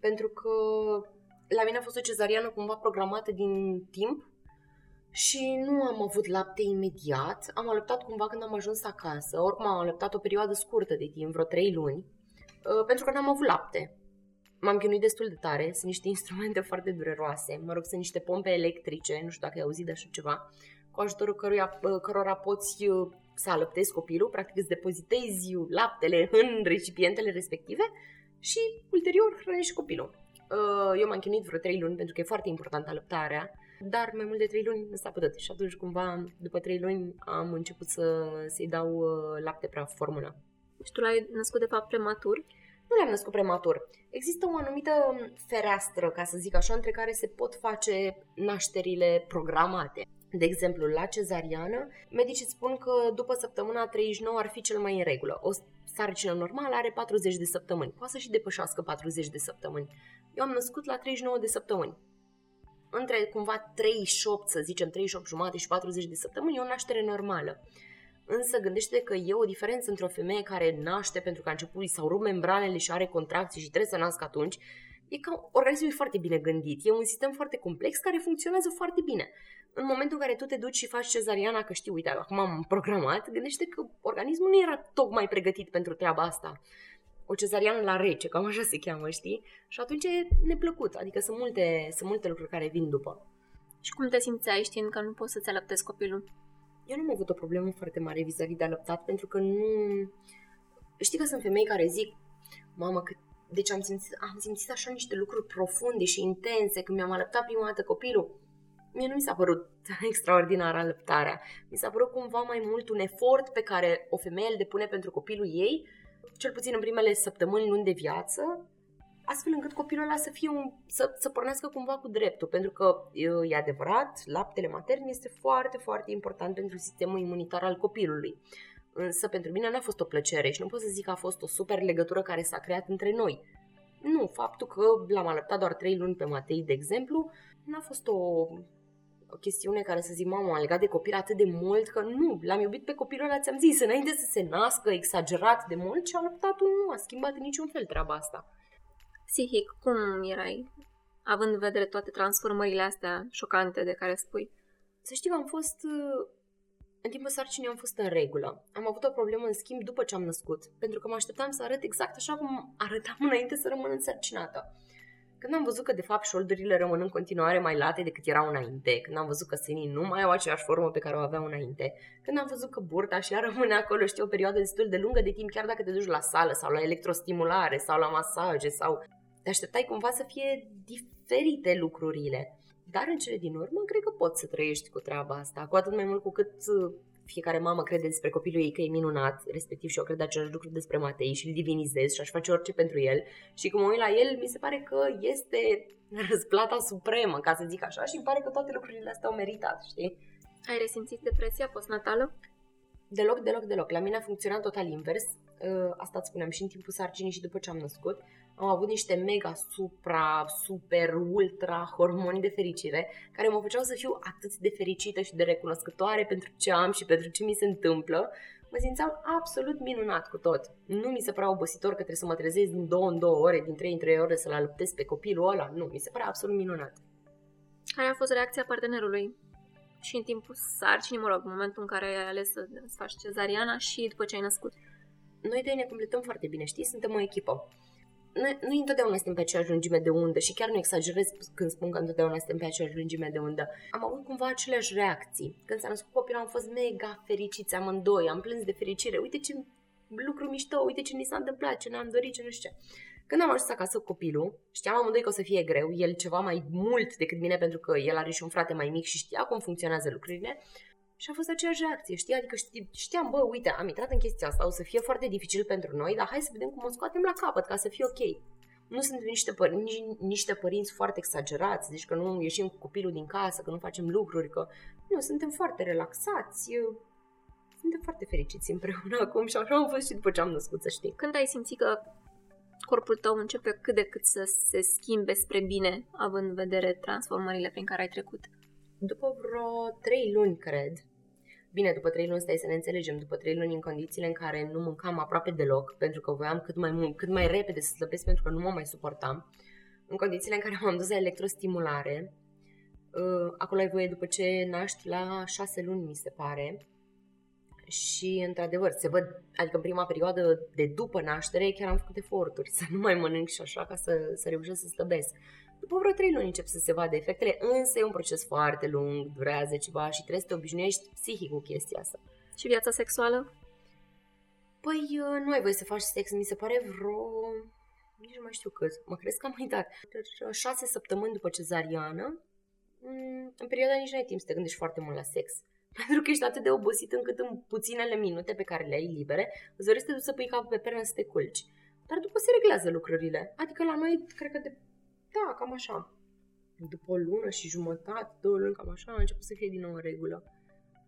Pentru că la mine a fost o cezariană cumva programată din timp și nu am avut lapte imediat. Am alăptat cumva când am ajuns acasă. Oricum am alăptat o perioadă scurtă de timp, vreo 3 luni, uh, pentru că n-am avut lapte. M-am chinuit destul de tare, sunt niște instrumente foarte dureroase. Mă rog, sunt niște pompe electrice, nu știu dacă ai auzit de așa ceva, cu ajutorul căruia, uh, cărora poți uh, să alăptezi copilul, practic îți depozitezi laptele în recipientele respective și ulterior hrănești copilul. Eu m-am chinuit vreo 3 luni pentru că e foarte importantă alăptarea dar mai mult de 3 luni nu s-a putut și atunci cumva după 3 luni am început să, să-i dau uh, lapte prea formulă. Și tu l-ai născut de fapt prematur? Nu l-am născut prematur. Există o anumită fereastră, ca să zic așa, între care se pot face nașterile programate. De exemplu, la cezariană, medicii spun că după săptămâna 39 ar fi cel mai în regulă. O sarcină normală are 40 de săptămâni. Poate să și depășească 40 de săptămâni. Eu am născut la 39 de săptămâni între cumva 38, să zicem 38 jumate și 40 de săptămâni, e o naștere normală. Însă gândește că e o diferență între o femeie care naște pentru că a început sau rup membranele și are contracții și trebuie să nască atunci, e că organismul e foarte bine gândit. E un sistem foarte complex care funcționează foarte bine. În momentul în care tu te duci și faci cezariana, că știi, uite, acum am programat, gândește că organismul nu era tocmai pregătit pentru treaba asta o cezariană la rece, cam așa se cheamă, știi? Și atunci e neplăcut, adică sunt multe, sunt multe lucruri care vin după. Și cum te simțeai știind că nu poți să-ți alăptezi copilul? Eu nu am avut o problemă foarte mare vis-a-vis de alăptat, pentru că nu... Știi că sunt femei care zic, mamă, că deci am simțit, am simțit așa niște lucruri profunde și intense când mi-am alăptat prima dată copilul. Mie nu mi s-a părut extraordinar alăptarea. Mi s-a părut cumva mai mult un efort pe care o femeie îl depune pentru copilul ei cel puțin în primele săptămâni, luni de viață, astfel încât copilul ăla să, fie un, să, să pornească cumva cu dreptul, pentru că e adevărat, laptele matern este foarte, foarte important pentru sistemul imunitar al copilului. Însă pentru mine n-a fost o plăcere și nu pot să zic că a fost o super legătură care s-a creat între noi. Nu, faptul că l-am alăptat doar 3 luni pe Matei, de exemplu, n-a fost o o chestiune care să zic, mama, am legat de copil atât de mult că nu, l-am iubit pe copilul ăla, ți-am zis, înainte să se nască exagerat de mult și adoptatul nu a schimbat în niciun fel treaba asta. Psihic, cum erai? Având în vedere toate transformările astea șocante de care spui. Să știu, am fost în timpul sarcinii am fost în regulă. Am avut o problemă, în schimb, după ce am născut, pentru că mă așteptam să arăt exact așa cum arătam înainte să rămân însărcinată. Când am văzut că, de fapt, șoldurile rămân în continuare mai late decât erau înainte, când am văzut că senii nu mai au aceeași formă pe care o aveau înainte, când am văzut că burta și ea rămâne acolo, știi, o perioadă destul de lungă de timp, chiar dacă te duci la sală sau la electrostimulare sau la masaje sau te așteptai cumva să fie diferite lucrurile. Dar în cele din urmă, cred că poți să trăiești cu treaba asta, cu atât mai mult cu cât uh, fiecare mamă crede despre copilul ei că e minunat, respectiv și eu cred același lucru despre Matei și îl divinizez și aș face orice pentru el. Și cum mă uit la el, mi se pare că este răsplata supremă, ca să zic așa, și îmi pare că toate lucrurile astea au meritat, știi? Ai resimțit depresia postnatală? Deloc, deloc, deloc. La mine a funcționat total invers. Uh, asta îți spuneam și în timpul sarcinii și după ce am născut am avut niște mega, supra, super, ultra hormoni de fericire care mă făceau să fiu atât de fericită și de recunoscătoare pentru ce am și pentru ce mi se întâmplă. Mă simțeam absolut minunat cu tot. Nu mi se părea obositor că trebuie să mă trezesc din două în două ore, din trei în trei ore să-l alăptez pe copilul ăla. Nu, mi se părea absolut minunat. Care a fost reacția partenerului? Și în timpul sarcinii, mă rog, în momentul în care ai ales să faci cezariana și după ce ai născut. Noi doi ne completăm foarte bine, știi? Suntem o echipă noi, noi întotdeauna suntem pe aceeași lungime de undă și chiar nu exagerez când spun că întotdeauna suntem pe aceeași lungime de undă. Am avut cumva aceleași reacții. Când s-a născut copilul am fost mega fericiți amândoi, am plâns de fericire. Uite ce lucru mișto, uite ce ni s-a întâmplat, ce ne-am dorit, ce nu știu ce. Când am ajuns acasă cu copilul, știam amândoi că o să fie greu, el ceva mai mult decât mine pentru că el are și un frate mai mic și știa cum funcționează lucrurile. Și a fost aceeași reacție, știi? Adică știam, bă, uite, am intrat în chestia asta, o să fie foarte dificil pentru noi, dar hai să vedem cum o scoatem la capăt ca să fie ok. Nu sunt niște, părinți, niște părinți foarte exagerați, deci că nu ieșim cu copilul din casă, că nu facem lucruri, că nu, suntem foarte relaxați, suntem foarte fericiți împreună acum și așa am fost și după ce am născut, să știi. Când ai simțit că corpul tău începe cât de cât să se schimbe spre bine, având în vedere transformările prin care ai trecut? După vreo trei luni, cred, Bine, după trei luni, stai să ne înțelegem, după trei luni în condițiile în care nu mâncam aproape deloc, pentru că voiam cât mai, cât mai repede să slăbesc pentru că nu mă mai suportam, în condițiile în care m-am dus la electrostimulare, uh, acolo ai voie după ce naști la șase luni, mi se pare, și într-adevăr se văd, adică în prima perioadă de după naștere chiar am făcut eforturi să nu mai mănânc și așa ca să, să reușesc să slăbesc. După vreo trei luni încep să se vadă efectele, însă e un proces foarte lung, durează ceva și trebuie să te obișnuiești psihic cu chestia asta. Și viața sexuală? Păi uh, nu ai voie să faci sex, mi se pare vreo... Nici nu mai știu cât, mă crezi că am uitat. Deci, șase săptămâni după cezariană, mm, în perioada nici nu ai timp să te gândești foarte mult la sex. Pentru că ești atât de obosit încât în puținele minute pe care le ai libere, îți dorești să te duci să pui capul pe pernă să te culci. Dar după se reglează lucrurile. Adică la noi, cred că de da, cam așa. După o lună și jumătate, două luni, cam așa, a început să fie din nou în regulă.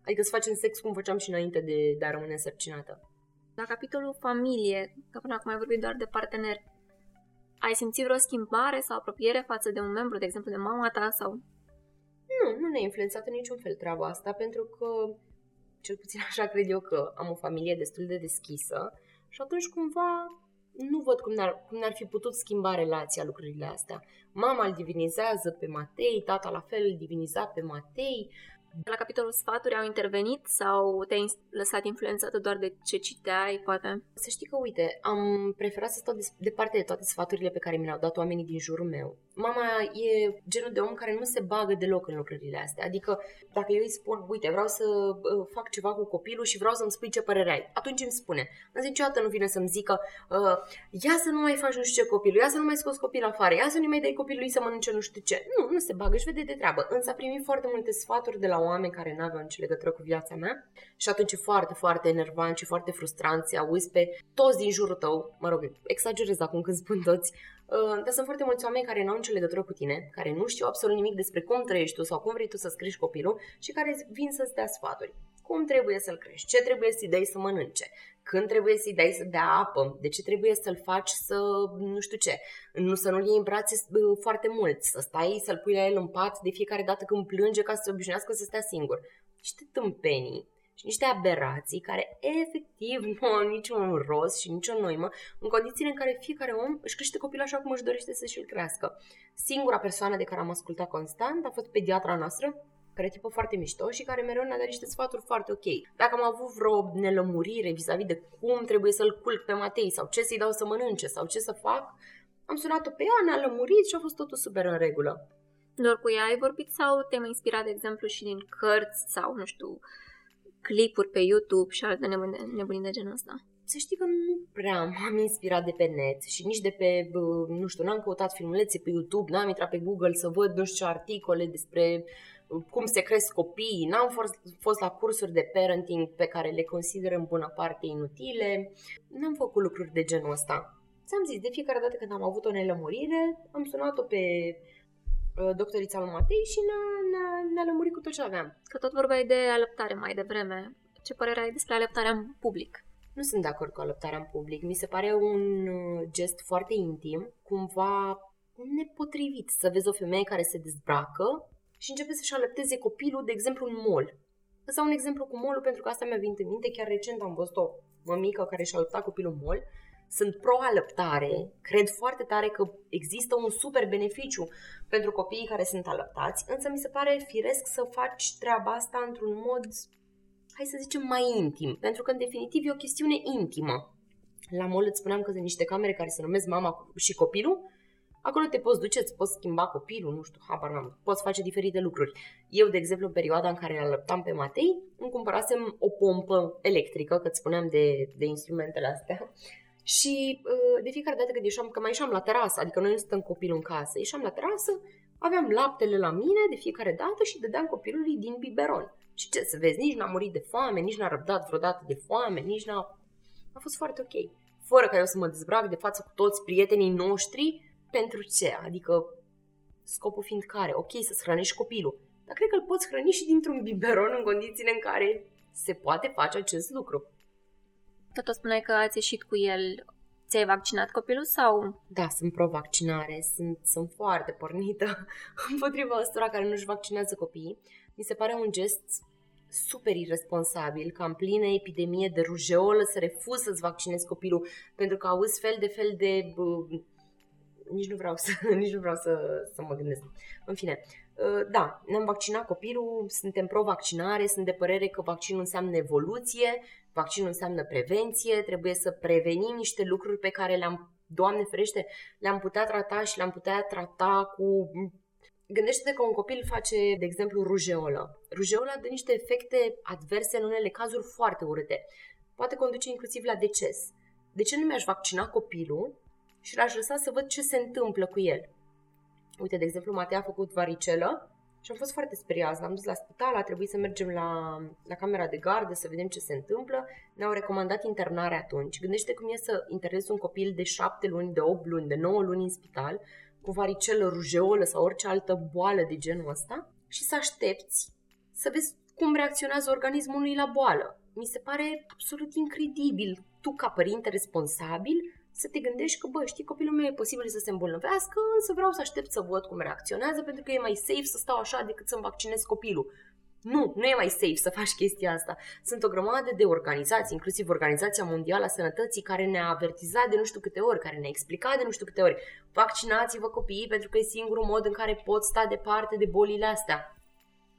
Adică să facem sex cum făceam și înainte de, de a rămâne însărcinată. La capitolul familie, că până acum ai vorbit doar de partener, ai simțit vreo schimbare sau apropiere față de un membru, de exemplu de mama ta sau... Nu, nu ne-a influențat în niciun fel treaba asta, pentru că, cel puțin așa cred eu că am o familie destul de deschisă și atunci cumva nu văd cum n-ar, cum n-ar fi putut schimba relația lucrurile astea. Mama îl divinizează pe Matei, tata la fel îl diviniza pe Matei, la capitolul sfaturi au intervenit sau te-ai lăsat influențată doar de ce citeai, poate? Să știi că, uite, am preferat să stau departe de toate sfaturile pe care mi le-au dat oamenii din jurul meu. Mama e genul de om care nu se bagă deloc în lucrurile astea. Adică, dacă eu îi spun, uite, vreau să uh, fac ceva cu copilul și vreau să-mi spui ce părere ai, atunci îmi spune. Însă niciodată nu vine să-mi zică, uh, ia să nu mai faci nu știu ce copilul, ia să nu mai scoți copilul afară, ia să nu mai dai copilului să mănânce nu știu ce. Nu, nu se bagă, își vede de treabă. Însă a primit foarte multe sfaturi de la oameni care nu aveau nicio legătură cu viața mea și atunci e foarte, foarte enervant și foarte frustrant să auzi pe toți din jurul tău, mă rog, exagerez acum când spun toți, uh, dar sunt foarte mulți oameni care nu au nicio legătură cu tine, care nu știu absolut nimic despre cum trăiești tu sau cum vrei tu să scriși copilul și care vin să-ți dea sfaturi. cum trebuie să-l crești, ce trebuie să-i dai să mănânce, când trebuie să-i dai să bea apă, de ce trebuie să-l faci să, nu știu ce, nu să nu-l iei în brațe foarte mult, să stai, să-l pui la el în pat de fiecare dată când plânge ca să se obișnuiască să stea singur. Niște tâmpenii și niște aberații care efectiv nu au niciun rost și nicio noimă în condițiile în care fiecare om își crește copilul așa cum își dorește să și-l crească. Singura persoană de care am ascultat constant a fost pediatra noastră, care e tipă foarte mișto și care mereu ne-a dat niște sfaturi foarte ok. Dacă am avut vreo nelămurire vis-a-vis de cum trebuie să-l culc pe Matei sau ce să-i dau să mănânce sau ce să fac, am sunat-o pe ea, ne-a lămurit și a fost totul super în regulă. Doar cu ea ai vorbit sau te-ai inspirat, de exemplu, și din cărți sau, nu știu, clipuri pe YouTube și alte nebunii de genul ăsta? Să știi că nu prea m-am inspirat de pe net și nici de pe, nu știu, n-am căutat filmulețe pe YouTube, n-am intrat pe Google să văd, nu știu ce articole despre cum se cresc copiii, n-am fost, fost la cursuri de parenting pe care le consider în bună parte inutile, n-am făcut lucruri de genul ăsta. Ți-am zis, de fiecare dată când am avut o nelămurire, am sunat-o pe uh, doctorița lui Matei și ne-a, ne-a, ne-a lămurit cu tot ce aveam. Că tot vorbeai de alăptare mai devreme. Ce părere ai despre alăptarea în public? Nu sunt de acord cu alăptarea în public. Mi se pare un uh, gest foarte intim, cumva nepotrivit să vezi o femeie care se dezbracă și începe să-și alăpteze copilul, de exemplu, în mall. Ăsta un exemplu cu molul pentru că asta mi-a venit în minte. Chiar recent am văzut o mămică care și-a alăptat copilul în mall. Sunt pro-alăptare, cred foarte tare că există un super beneficiu pentru copiii care sunt alăptați, însă mi se pare firesc să faci treaba asta într-un mod, hai să zicem, mai intim, pentru că în definitiv e o chestiune intimă. La mall îți spuneam că sunt niște camere care se numesc mama și copilul Acolo te poți duce, îți poți schimba copilul, nu știu, habar n-am, poți face diferite lucruri. Eu, de exemplu, în perioada în care alăptam pe Matei, îmi cumpărasem o pompă electrică, că îți spuneam de, de instrumentele astea, și uh, de fiecare dată când ieșeam, că mai ieșeam la terasă, adică noi nu stăm copilul în casă, ieșeam la terasă, aveam laptele la mine de fiecare dată și dădeam copilului din biberon. Și ce să vezi, nici n-a murit de foame, nici n-a răbdat vreodată de foame, nici n-a... A fost foarte ok. Fără ca eu să mă dezbrac de față cu toți prietenii noștri, pentru ce? Adică scopul fiind care? Ok, să-ți hrănești copilul, dar cred că îl poți hrăni și dintr-un biberon în condițiile în care se poate face acest lucru. Tot o spuneai că ați ieșit cu el. Ți-ai vaccinat copilul sau? Da, sunt pro-vaccinare, sunt, sunt foarte pornită împotriva ăstora care nu-și vaccinează copiii. Mi se pare un gest super irresponsabil ca în plină epidemie de rujeolă să refuz să-ți vaccinezi copilul pentru că auzi fel de fel de nici nu vreau să, nici nu vreau să, să mă gândesc. În fine, uh, da, ne-am vaccinat copilul, suntem pro-vaccinare, sunt de părere că vaccinul înseamnă evoluție, vaccinul înseamnă prevenție, trebuie să prevenim niște lucruri pe care le-am, Doamne ferește, le-am putea trata și le-am putea trata cu... Gândește-te că un copil face, de exemplu, rujeolă. Rujeola dă niște efecte adverse în unele cazuri foarte urâte. Poate conduce inclusiv la deces. De ce nu mi-aș vaccina copilul și l-aș lăsa să văd ce se întâmplă cu el. Uite, de exemplu, Matei a făcut varicelă și am fost foarte speriați. L-am dus la spital, a trebuit să mergem la, la camera de gardă să vedem ce se întâmplă. Ne-au recomandat internare atunci. Gândește cum e să internezi un copil de 7 luni, de 8 luni, de 9 luni în spital, cu varicelă, rujeolă sau orice altă boală de genul ăsta și să aștepți să vezi cum reacționează organismul lui la boală. Mi se pare absolut incredibil. Tu, ca părinte responsabil, să te gândești că, bă, știi, copilul meu e posibil să se îmbolnăvească, însă vreau să aștept să văd cum reacționează, pentru că e mai safe să stau așa decât să-mi vaccinez copilul. Nu, nu e mai safe să faci chestia asta. Sunt o grămadă de organizații, inclusiv Organizația Mondială a Sănătății, care ne-a avertizat de nu știu câte ori, care ne-a explicat de nu știu câte ori. Vaccinați-vă copiii pentru că e singurul mod în care pot sta departe de bolile astea.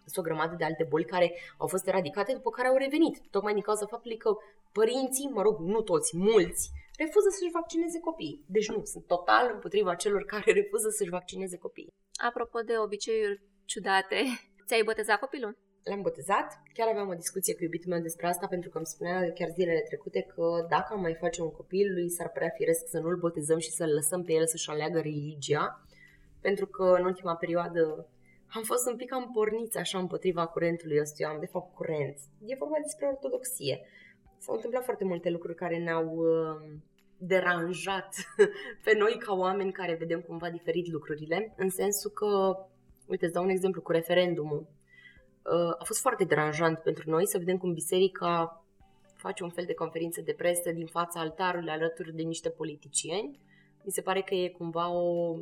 Sunt o grămadă de alte boli care au fost eradicate după care au revenit, tocmai din cauza faptului că părinții, mă rog, nu toți, mulți, refuză să-și vaccineze copiii. Deci nu, sunt total împotriva celor care refuză să-și vaccineze copiii. Apropo de obiceiuri ciudate, ți-ai botezat copilul? L-am botezat. Chiar aveam o discuție cu iubitul meu despre asta pentru că îmi spunea chiar zilele trecute că dacă am mai face un copil, lui s-ar părea firesc să nu-l botezăm și să-l lăsăm pe el să-și aleagă religia. Pentru că în ultima perioadă am fost un pic cam porniți așa împotriva curentului ăstuia, am de fapt curent. E vorba despre ortodoxie. S-au întâmplat foarte multe lucruri care ne-au uh, deranjat pe noi ca oameni care vedem cumva diferit lucrurile, în sensul că, uite, îți dau un exemplu cu referendumul. uh, a fost foarte deranjant pentru noi să vedem cum biserica face un fel de conferință de presă din fața altarului alături de niște politicieni. Mi se pare că e cumva o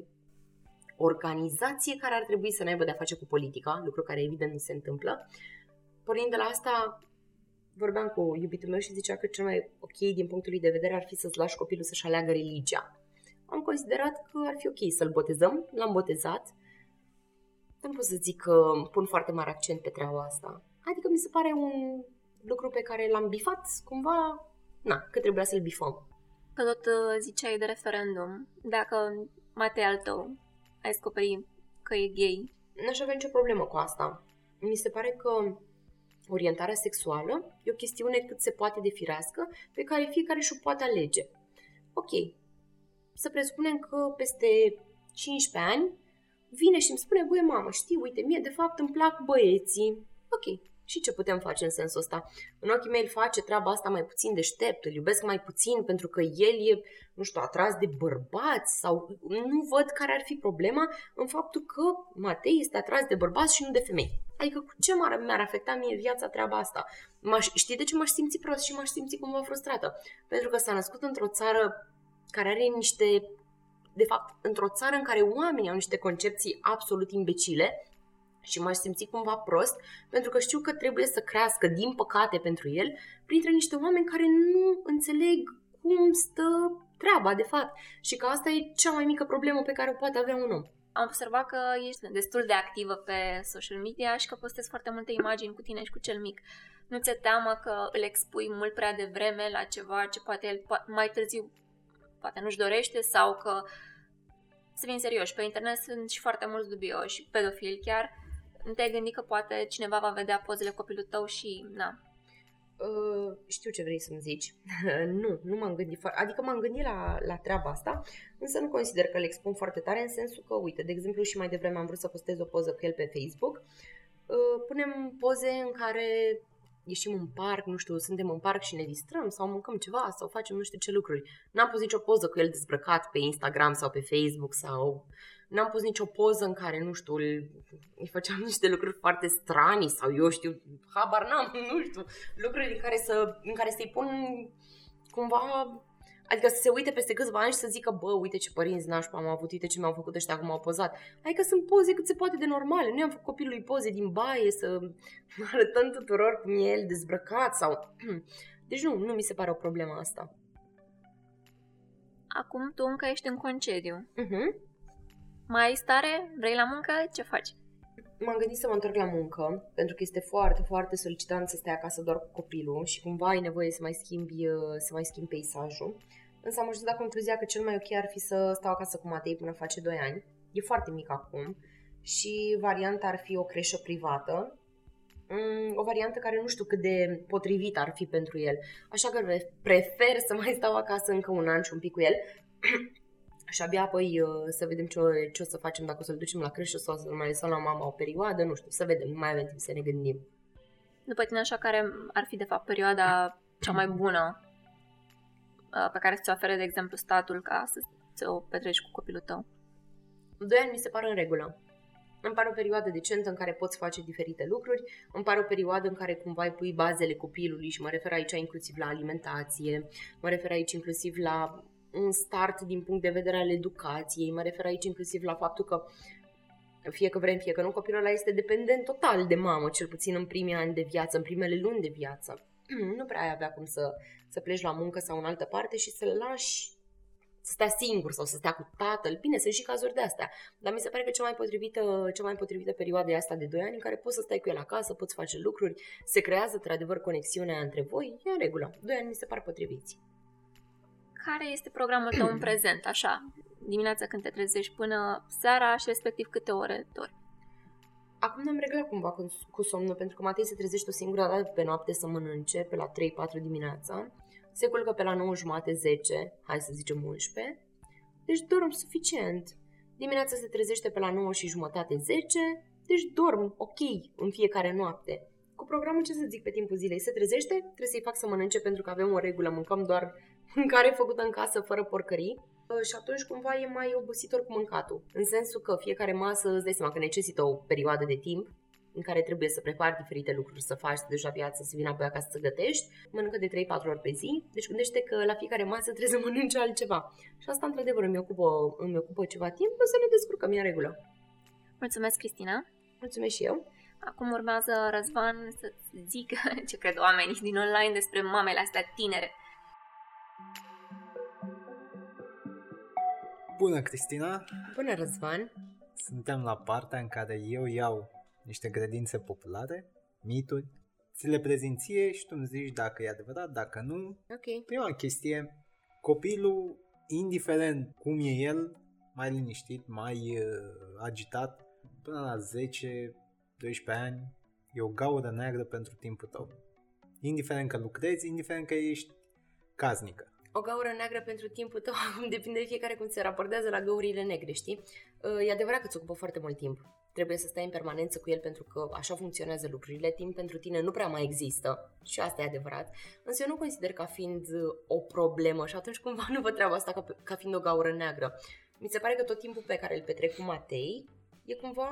organizație care ar trebui să ne aibă de-a face cu politica, lucru care evident nu se întâmplă. Pornind de la asta, vorbeam cu iubitul meu și zicea că cel mai ok din punctul lui de vedere ar fi să-ți lași copilul să-și aleagă religia. Am considerat că ar fi ok să-l botezăm, l-am botezat. Nu pot să zic că pun foarte mare accent pe treaba asta. Adică mi se pare un lucru pe care l-am bifat cumva, na, că trebuia să-l bifăm. Că tot uh, ziceai de referendum, dacă Matei al tău ai descoperit că e gay. N-aș avea nicio problemă cu asta. Mi se pare că orientarea sexuală e o chestiune cât se poate de firească pe care fiecare și-o poate alege. Ok, să presupunem că peste 15 ani vine și îmi spune, băi mamă, știi, uite, mie de fapt îmi plac băieții. Ok, și ce putem face în sensul ăsta? În ochii mei îl face treaba asta mai puțin deștept, îl iubesc mai puțin pentru că el e, nu știu, atras de bărbați sau nu văd care ar fi problema în faptul că Matei este atras de bărbați și nu de femei. Adică cu ce m-ar, mi-ar afecta mie viața treaba asta? M-aș, știi de ce m-aș simți prost și m-aș simți cumva frustrată? Pentru că s-a născut într-o țară care are niște de fapt, într-o țară în care oamenii au niște concepții absolut imbecile, și m-aș simți cumva prost pentru că știu că trebuie să crească, din păcate pentru el, printre niște oameni care nu înțeleg cum stă treaba, de fapt, și că asta e cea mai mică problemă pe care o poate avea un om. Am observat că ești destul de activă pe social media și că postezi foarte multe imagini cu tine și cu cel mic. Nu ți-e teamă că îl expui mult prea devreme la ceva ce poate el mai târziu poate nu-și dorește sau că să fim serioși, pe internet sunt și foarte mulți dubioși, pedofili chiar, nu te-ai gândit că poate cineva va vedea pozele copilului tău și, na, Uh, știu ce vrei să-mi zici. nu, nu m-am gândit, adică m-am gândit la, la treaba asta, însă nu consider că le expun foarte tare în sensul că, uite, de exemplu și mai devreme am vrut să postez o poză cu el pe Facebook. Uh, punem poze în care ieșim în parc, nu știu, suntem în parc și ne distrăm sau mâncăm ceva sau facem nu știu ce lucruri. N-am pus nicio poză cu el dezbrăcat pe Instagram sau pe Facebook sau n-am pus nicio poză în care, nu știu, îi făceam niște lucruri foarte strani sau eu știu, habar n-am, nu știu, lucruri în care, să, în care să-i pun cumva Adică să se uite peste câțiva ani și să zică, bă, uite ce părinți nașpa am avut, uite ce mi-au făcut ăștia cum au pozat. Adică sunt poze cât se poate de normale. Nu i-am făcut copilului poze din baie să arătăm tuturor cum e el dezbrăcat sau... Deci nu, nu mi se pare o problemă asta. Acum tu încă ești în concediu. Uh-huh. Mai ai stare? Vrei la muncă? Ce faci? M-am gândit să mă întorc la muncă, pentru că este foarte, foarte solicitant să stai acasă doar cu copilul și cumva ai nevoie să mai schimbi, uh, să mai schimbi peisajul. Însă am ajuns la concluzia că cel mai ok ar fi să stau acasă cu Matei până face 2 ani. E foarte mic acum și varianta ar fi o creșă privată, mm, o variantă care nu știu cât de potrivit ar fi pentru el. Așa că prefer să mai stau acasă încă un an și un pic cu el și abia apoi uh, să vedem ce, ce o să facem, dacă o să-l ducem la creșă sau să-l mai lăsăm la mama o perioadă, nu știu, să vedem, nu mai avem timp să ne gândim. După tine, așa, care ar fi, de fapt, perioada cea mai bună uh, pe care ți-o oferă, de exemplu, statul ca să ți-o petreci cu copilul tău? Doi ani mi se pare în regulă. Îmi pare o perioadă decentă în care poți face diferite lucruri, îmi pare o perioadă în care cumva îi pui bazele copilului și mă refer aici inclusiv la alimentație, mă refer aici inclusiv la un start din punct de vedere al educației. Mă refer aici inclusiv la faptul că fie că vrem, fie că nu, copilul ăla este dependent total de mamă, cel puțin în primii ani de viață, în primele luni de viață. Nu prea ai avea cum să, să pleci la muncă sau în altă parte și să-l lași să stea singur sau să stea cu tatăl. Bine, sunt și cazuri de astea. Dar mi se pare că cea mai potrivită, cea mai potrivită perioadă e asta de 2 ani în care poți să stai cu el acasă, poți face lucruri, se creează într-adevăr conexiunea între voi, e în regulă. 2 ani mi se par potriviți care este programul tău în prezent, așa, dimineața când te trezești până seara și respectiv câte ore dormi? Acum ne-am reglat cumva cu, cu somnul, pentru că Matei se trezește o singură dată pe noapte să mănânce, pe la 3-4 dimineața. Se culcă pe la 9 jumate, 10, hai să zicem 11. Deci dorm suficient. Dimineața se trezește pe la 9 și jumătate, 10, deci dorm ok în fiecare noapte. Cu programul ce să zic pe timpul zilei, se trezește, trebuie să-i fac să mănânce pentru că avem o regulă, mâncăm doar mâncare făcută în casă fără porcării uh, și atunci cumva e mai obositor cu mâncatul. În sensul că fiecare masă îți dai seama că necesită o perioadă de timp în care trebuie să prepari diferite lucruri, să faci, să duci la piață, să vină apoi acasă să gătești, mănâncă de 3-4 ori pe zi, deci gândește că la fiecare masă trebuie să mănânci altceva. Și asta, într-adevăr, îmi ocupă, îmi ocupă ceva timp, o să ne descurcăm, în regulă. Mulțumesc, Cristina! Mulțumesc și eu! Acum urmează Răzvan să zică ce cred oamenii din online despre mamele astea tinere. Bună, Cristina! Bună, Răzvan! Suntem la partea în care eu iau niște credințe populare, mituri, ți le prezinție și tu îmi zici dacă e adevărat, dacă nu. Ok. Prima chestie, copilul, indiferent cum e el, mai liniștit, mai uh, agitat, până la 10, 12 ani, e o gaură neagră pentru timpul tău. Indiferent că lucrezi, indiferent că ești casnică. O gaură neagră pentru timpul tău, depinde de fiecare cum se raportează la găurile negre, știi? Uh, e adevărat că îți ocupă foarte mult timp. Trebuie să stai în permanență cu el pentru că așa funcționează lucrurile. Timp pentru tine nu prea mai există și asta e adevărat. Însă eu nu consider ca fiind o problemă și atunci cumva nu văd treaba asta ca, ca fiind o gaură neagră. Mi se pare că tot timpul pe care îl petrec cu Matei e cumva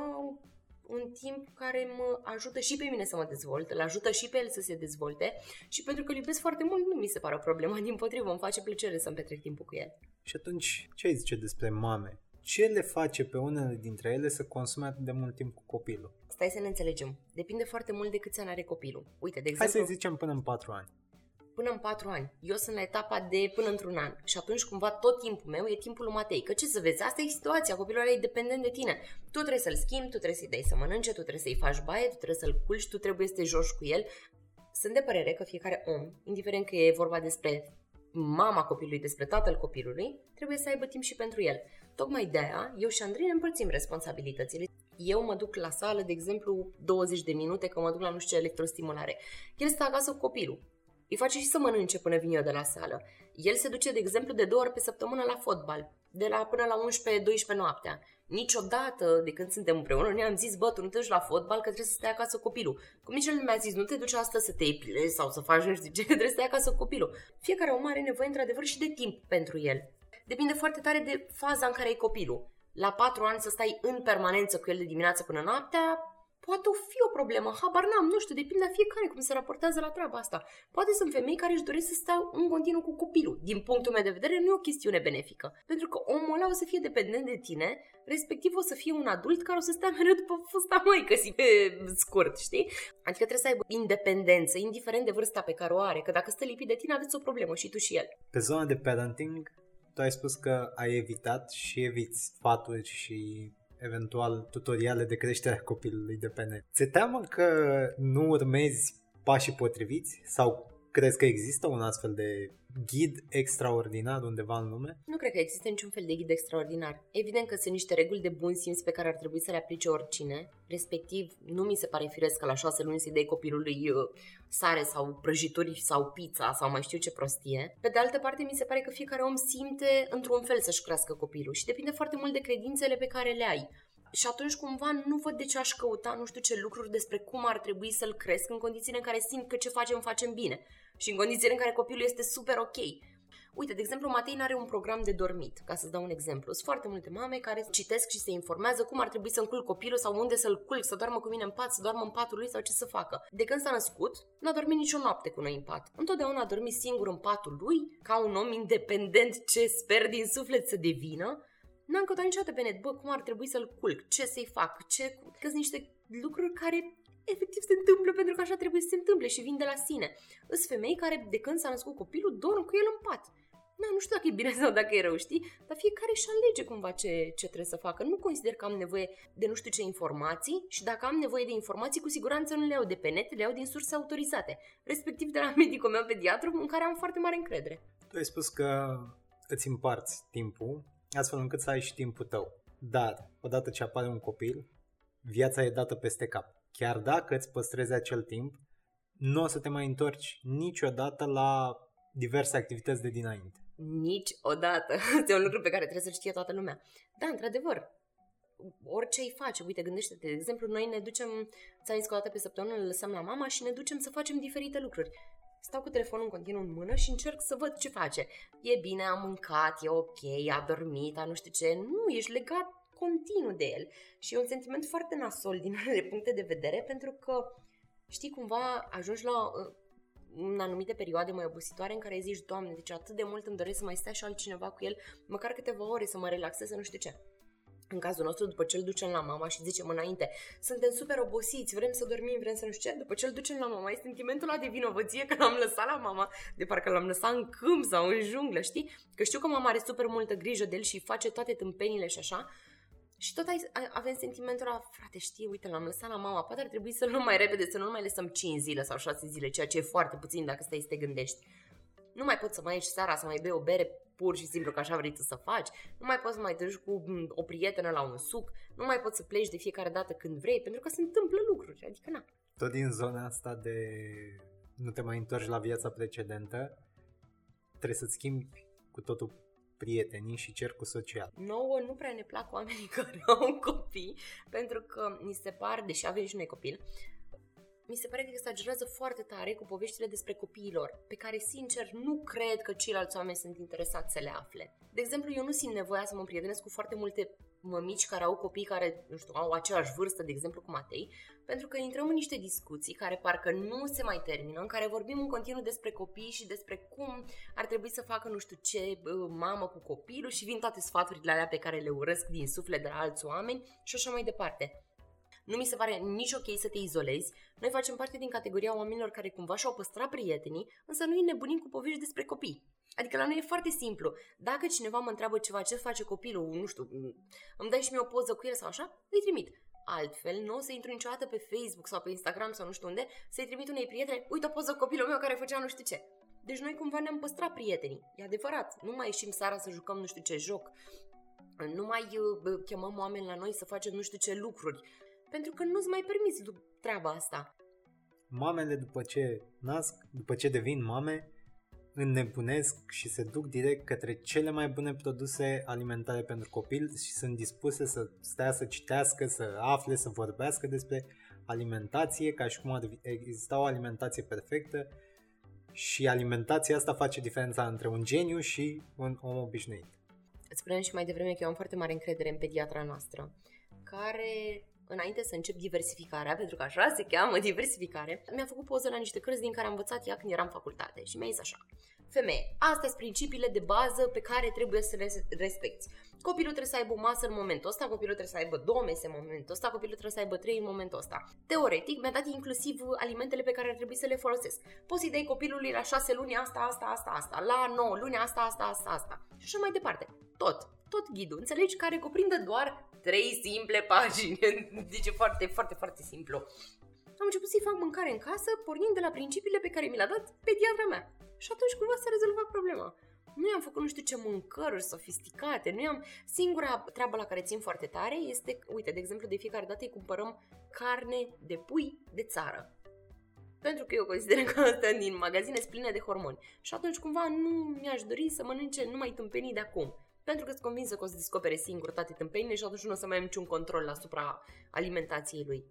un timp care mă ajută și pe mine să mă dezvolt, îl ajută și pe el să se dezvolte și pentru că îl iubesc foarte mult nu mi se pare o problemă, din potrivă îmi face plăcere să-mi petrec timpul cu el. Și atunci, ce ai zice despre mame? Ce le face pe unele dintre ele să consume atât de mult timp cu copilul? Stai să ne înțelegem. Depinde foarte mult de câți ani are copilul. Uite, de exemplu... Hai să zicem până în 4 ani până în 4 ani. Eu sunt la etapa de până într-un an. Și atunci cumva tot timpul meu e timpul lui Matei. Că ce să vezi, asta e situația, copilul ăla e dependent de tine. Tu trebuie să-l schimbi, tu trebuie să-i dai să mănânce, tu trebuie să-i faci baie, tu trebuie să-l culci, tu trebuie să te joci cu el. Sunt de părere că fiecare om, indiferent că e vorba despre mama copilului, despre tatăl copilului, trebuie să aibă timp și pentru el. Tocmai de aia, eu și Andrei ne împărțim responsabilitățile. Eu mă duc la sală, de exemplu, 20 de minute, că mă duc la nu știu ce electrostimulare. El stă acasă cu copilul îi face și să mănânce până vin eu de la sală. El se duce, de exemplu, de două ori pe săptămână la fotbal, de la până la 11-12 noaptea. Niciodată de când suntem împreună ne-am zis, bă, tu nu te duci la fotbal că trebuie să stai acasă copilul. Cum nici el nu mi-a zis, nu te duci astăzi să te epilezi sau să faci nu știu ce, trebuie să stai acasă copilul. Fiecare om are nevoie într-adevăr și de timp pentru el. Depinde foarte tare de faza în care e copilul. La patru ani să stai în permanență cu el de dimineață până noaptea, Poate o fi o problemă, habar n-am, nu știu, depinde la fiecare cum se raportează la treaba asta. Poate sunt femei care își doresc să stau în continuu cu copilul. Din punctul meu de vedere, nu e o chestiune benefică. Pentru că omul ăla o să fie dependent de tine, respectiv o să fie un adult care o să stea mereu după fusta măică, si pe scurt, știi? Adică trebuie să aibă independență, indiferent de vârsta pe care o are, că dacă stă lipit de tine, aveți o problemă și tu și el. Pe zona de parenting, tu ai spus că ai evitat și eviți sfaturi și eventual tutoriale de creștere a copilului de pe net. Ți teamă că nu urmezi pașii potriviți sau crezi că există un astfel de ghid extraordinar undeva în lume? Nu cred că există niciun fel de ghid extraordinar. Evident că sunt niște reguli de bun simț pe care ar trebui să le aplice oricine, respectiv nu mi se pare firesc că la șase luni să-i dai copilului uh, sare sau prăjituri sau pizza sau mai știu ce prostie. Pe de altă parte, mi se pare că fiecare om simte într-un fel să-și crească copilul și depinde foarte mult de credințele pe care le ai. Și atunci cumva nu văd de ce aș căuta nu știu ce lucruri despre cum ar trebui să-l cresc în condițiile în care simt că ce facem, facem bine. Și în condițiile în care copilul este super ok. Uite, de exemplu, Matei are un program de dormit, ca să dau un exemplu. Sunt foarte multe mame care citesc și se informează cum ar trebui să încul copilul sau unde să-l culc, să doarmă cu mine în pat, să doarmă în patul lui sau ce să facă. De când s-a născut, n-a dormit nicio noapte cu noi în pat. Întotdeauna a dormit singur în patul lui, ca un om independent ce sper din suflet să devină N-am căutat niciodată pe net, bă, cum ar trebui să-l culc, ce să-i fac, ce... Că sunt niște lucruri care efectiv se întâmplă pentru că așa trebuie să se întâmple și vin de la sine. Sunt femei care, de când s-a născut copilul, dorm cu el în pat. Na, nu știu dacă e bine sau dacă e rău, știi? Dar fiecare își alege cumva ce, ce trebuie să facă. Nu consider că am nevoie de nu știu ce informații și dacă am nevoie de informații, cu siguranță nu le iau de pe net, le iau din surse autorizate, respectiv de la medicul meu pediatru, în care am foarte mare încredere. Tu ai spus că îți împarți timpul astfel încât să ai și timpul tău. Dar, odată ce apare un copil, viața e dată peste cap. Chiar dacă îți păstrezi acel timp, nu o să te mai întorci niciodată la diverse activități de dinainte. Niciodată. Este un lucru pe care trebuie să știe toată lumea. Da, într-adevăr, orice îi face. Uite, gândește-te, de exemplu, noi ne ducem, ți-am zis că o dată pe săptămână îl lăsăm la mama și ne ducem să facem diferite lucruri stau cu telefonul în continuu în mână și încerc să văd ce face. E bine, a mâncat, e ok, a dormit, a nu știu ce. Nu, ești legat continuu de el. Și e un sentiment foarte nasol din unele puncte de vedere, pentru că, știi, cumva ajungi la uh, în anumite perioade mai obositoare în care zici, Doamne, deci atât de mult îmi doresc să mai stea și altcineva cu el, măcar câteva ore să mă relaxez, să nu știu ce. În cazul nostru, după ce îl ducem la mama și zicem înainte, suntem super obosiți, vrem să dormim, vrem să nu știu ce, după ce îl ducem la mama, e sentimentul ăla de vinovăție că l-am lăsat la mama, de parcă l-am lăsat în câmp sau în junglă, știi? Că știu că mama are super multă grijă de el și face toate tâmpenile și așa, și tot ai, avem sentimentul ăla, frate, știi, uite, l-am lăsat la mama, poate ar trebui să-l luăm mai repede, să nu mai lăsăm 5 zile sau 6 zile, ceea ce e foarte puțin dacă stai să te gândești. Nu mai poți să mai ieși seara, să mai bei o bere pur și simplu că așa vrei tu să faci, nu mai poți să mai duci cu o prietenă la un suc, nu mai poți să pleci de fiecare dată când vrei, pentru că se întâmplă lucruri, adică na. Tot din zona asta de nu te mai întorci la viața precedentă, trebuie să-ți schimbi cu totul prietenii și cercul social. Nouă nu prea ne plac oamenii care au copii, pentru că ni se par, deși avem și noi copil, mi se pare că exagerează foarte tare cu poveștile despre copiilor, pe care, sincer, nu cred că ceilalți oameni sunt interesați să le afle. De exemplu, eu nu simt nevoia să mă prietenesc cu foarte multe mămici care au copii care, nu știu, au aceeași vârstă, de exemplu, cu Matei, pentru că intrăm în niște discuții care parcă nu se mai termină, în care vorbim în continuu despre copii și despre cum ar trebui să facă nu știu ce mamă cu copilul și vin toate sfaturile alea pe care le urăsc din suflet de la alți oameni și așa mai departe. Nu mi se pare nici ok să te izolezi. Noi facem parte din categoria oamenilor care cumva și-au păstrat prietenii, însă noi nebunim cu povești despre copii. Adică la noi e foarte simplu. Dacă cineva mă întreabă ceva, ce face copilul, nu știu, îmi dai și mie o poză cu el sau așa, îi trimit. Altfel, nu o să intru niciodată pe Facebook sau pe Instagram sau nu știu unde să-i trimit unei prietene, uite o poză cu copilul meu care făcea nu știu ce. Deci noi cumva ne-am păstrat prietenii. E adevărat. Nu mai ieșim seara să jucăm nu știu ce joc. Nu mai uh, chemăm oameni la noi să facem nu știu ce lucruri pentru că nu-ți mai permiți treaba asta. Mamele după ce nasc, după ce devin mame, înnebunesc și se duc direct către cele mai bune produse alimentare pentru copil și sunt dispuse să stea să citească, să afle, să vorbească despre alimentație, ca și cum ar exista o alimentație perfectă și alimentația asta face diferența între un geniu și un om obișnuit. Îți spuneam și mai devreme că eu am foarte mare încredere în pediatra noastră, care înainte să încep diversificarea, pentru că așa se cheamă diversificare, mi-a făcut poză la niște cărți din care am învățat ea când eram în facultate și mi-a zis așa. Femeie, astea sunt principiile de bază pe care trebuie să le respecti. Copilul trebuie să aibă o masă în momentul ăsta, copilul trebuie să aibă două mese în momentul ăsta, copilul trebuie să aibă trei în momentul ăsta. Teoretic, mi-a dat inclusiv alimentele pe care ar trebui să le folosesc. Poți să-i dai copilului la șase luni asta, asta, asta, asta, la 9 luni asta, asta, asta, asta. Și așa mai departe. Tot. Tot ghidul, înțelegi, care cuprinde doar trei simple pagini. Deci foarte, foarte, foarte simplu. Am început să-i fac mâncare în casă, pornind de la principiile pe care mi le-a dat pediatra mea. Și atunci cumva s-a rezolvat problema. Nu i-am făcut nu știu ce mâncăruri sofisticate, nu i-am... Singura treabă la care țin foarte tare este, uite, de exemplu, de fiecare dată îi cumpărăm carne de pui de țară. Pentru că eu consider că asta din magazine pline de hormoni. Și atunci cumva nu mi-aș dori să mănânce numai tâmpenii de acum pentru că sunt convinsă că o să descopere singur toate tâmpenile și atunci nu o să mai am niciun control asupra alimentației lui.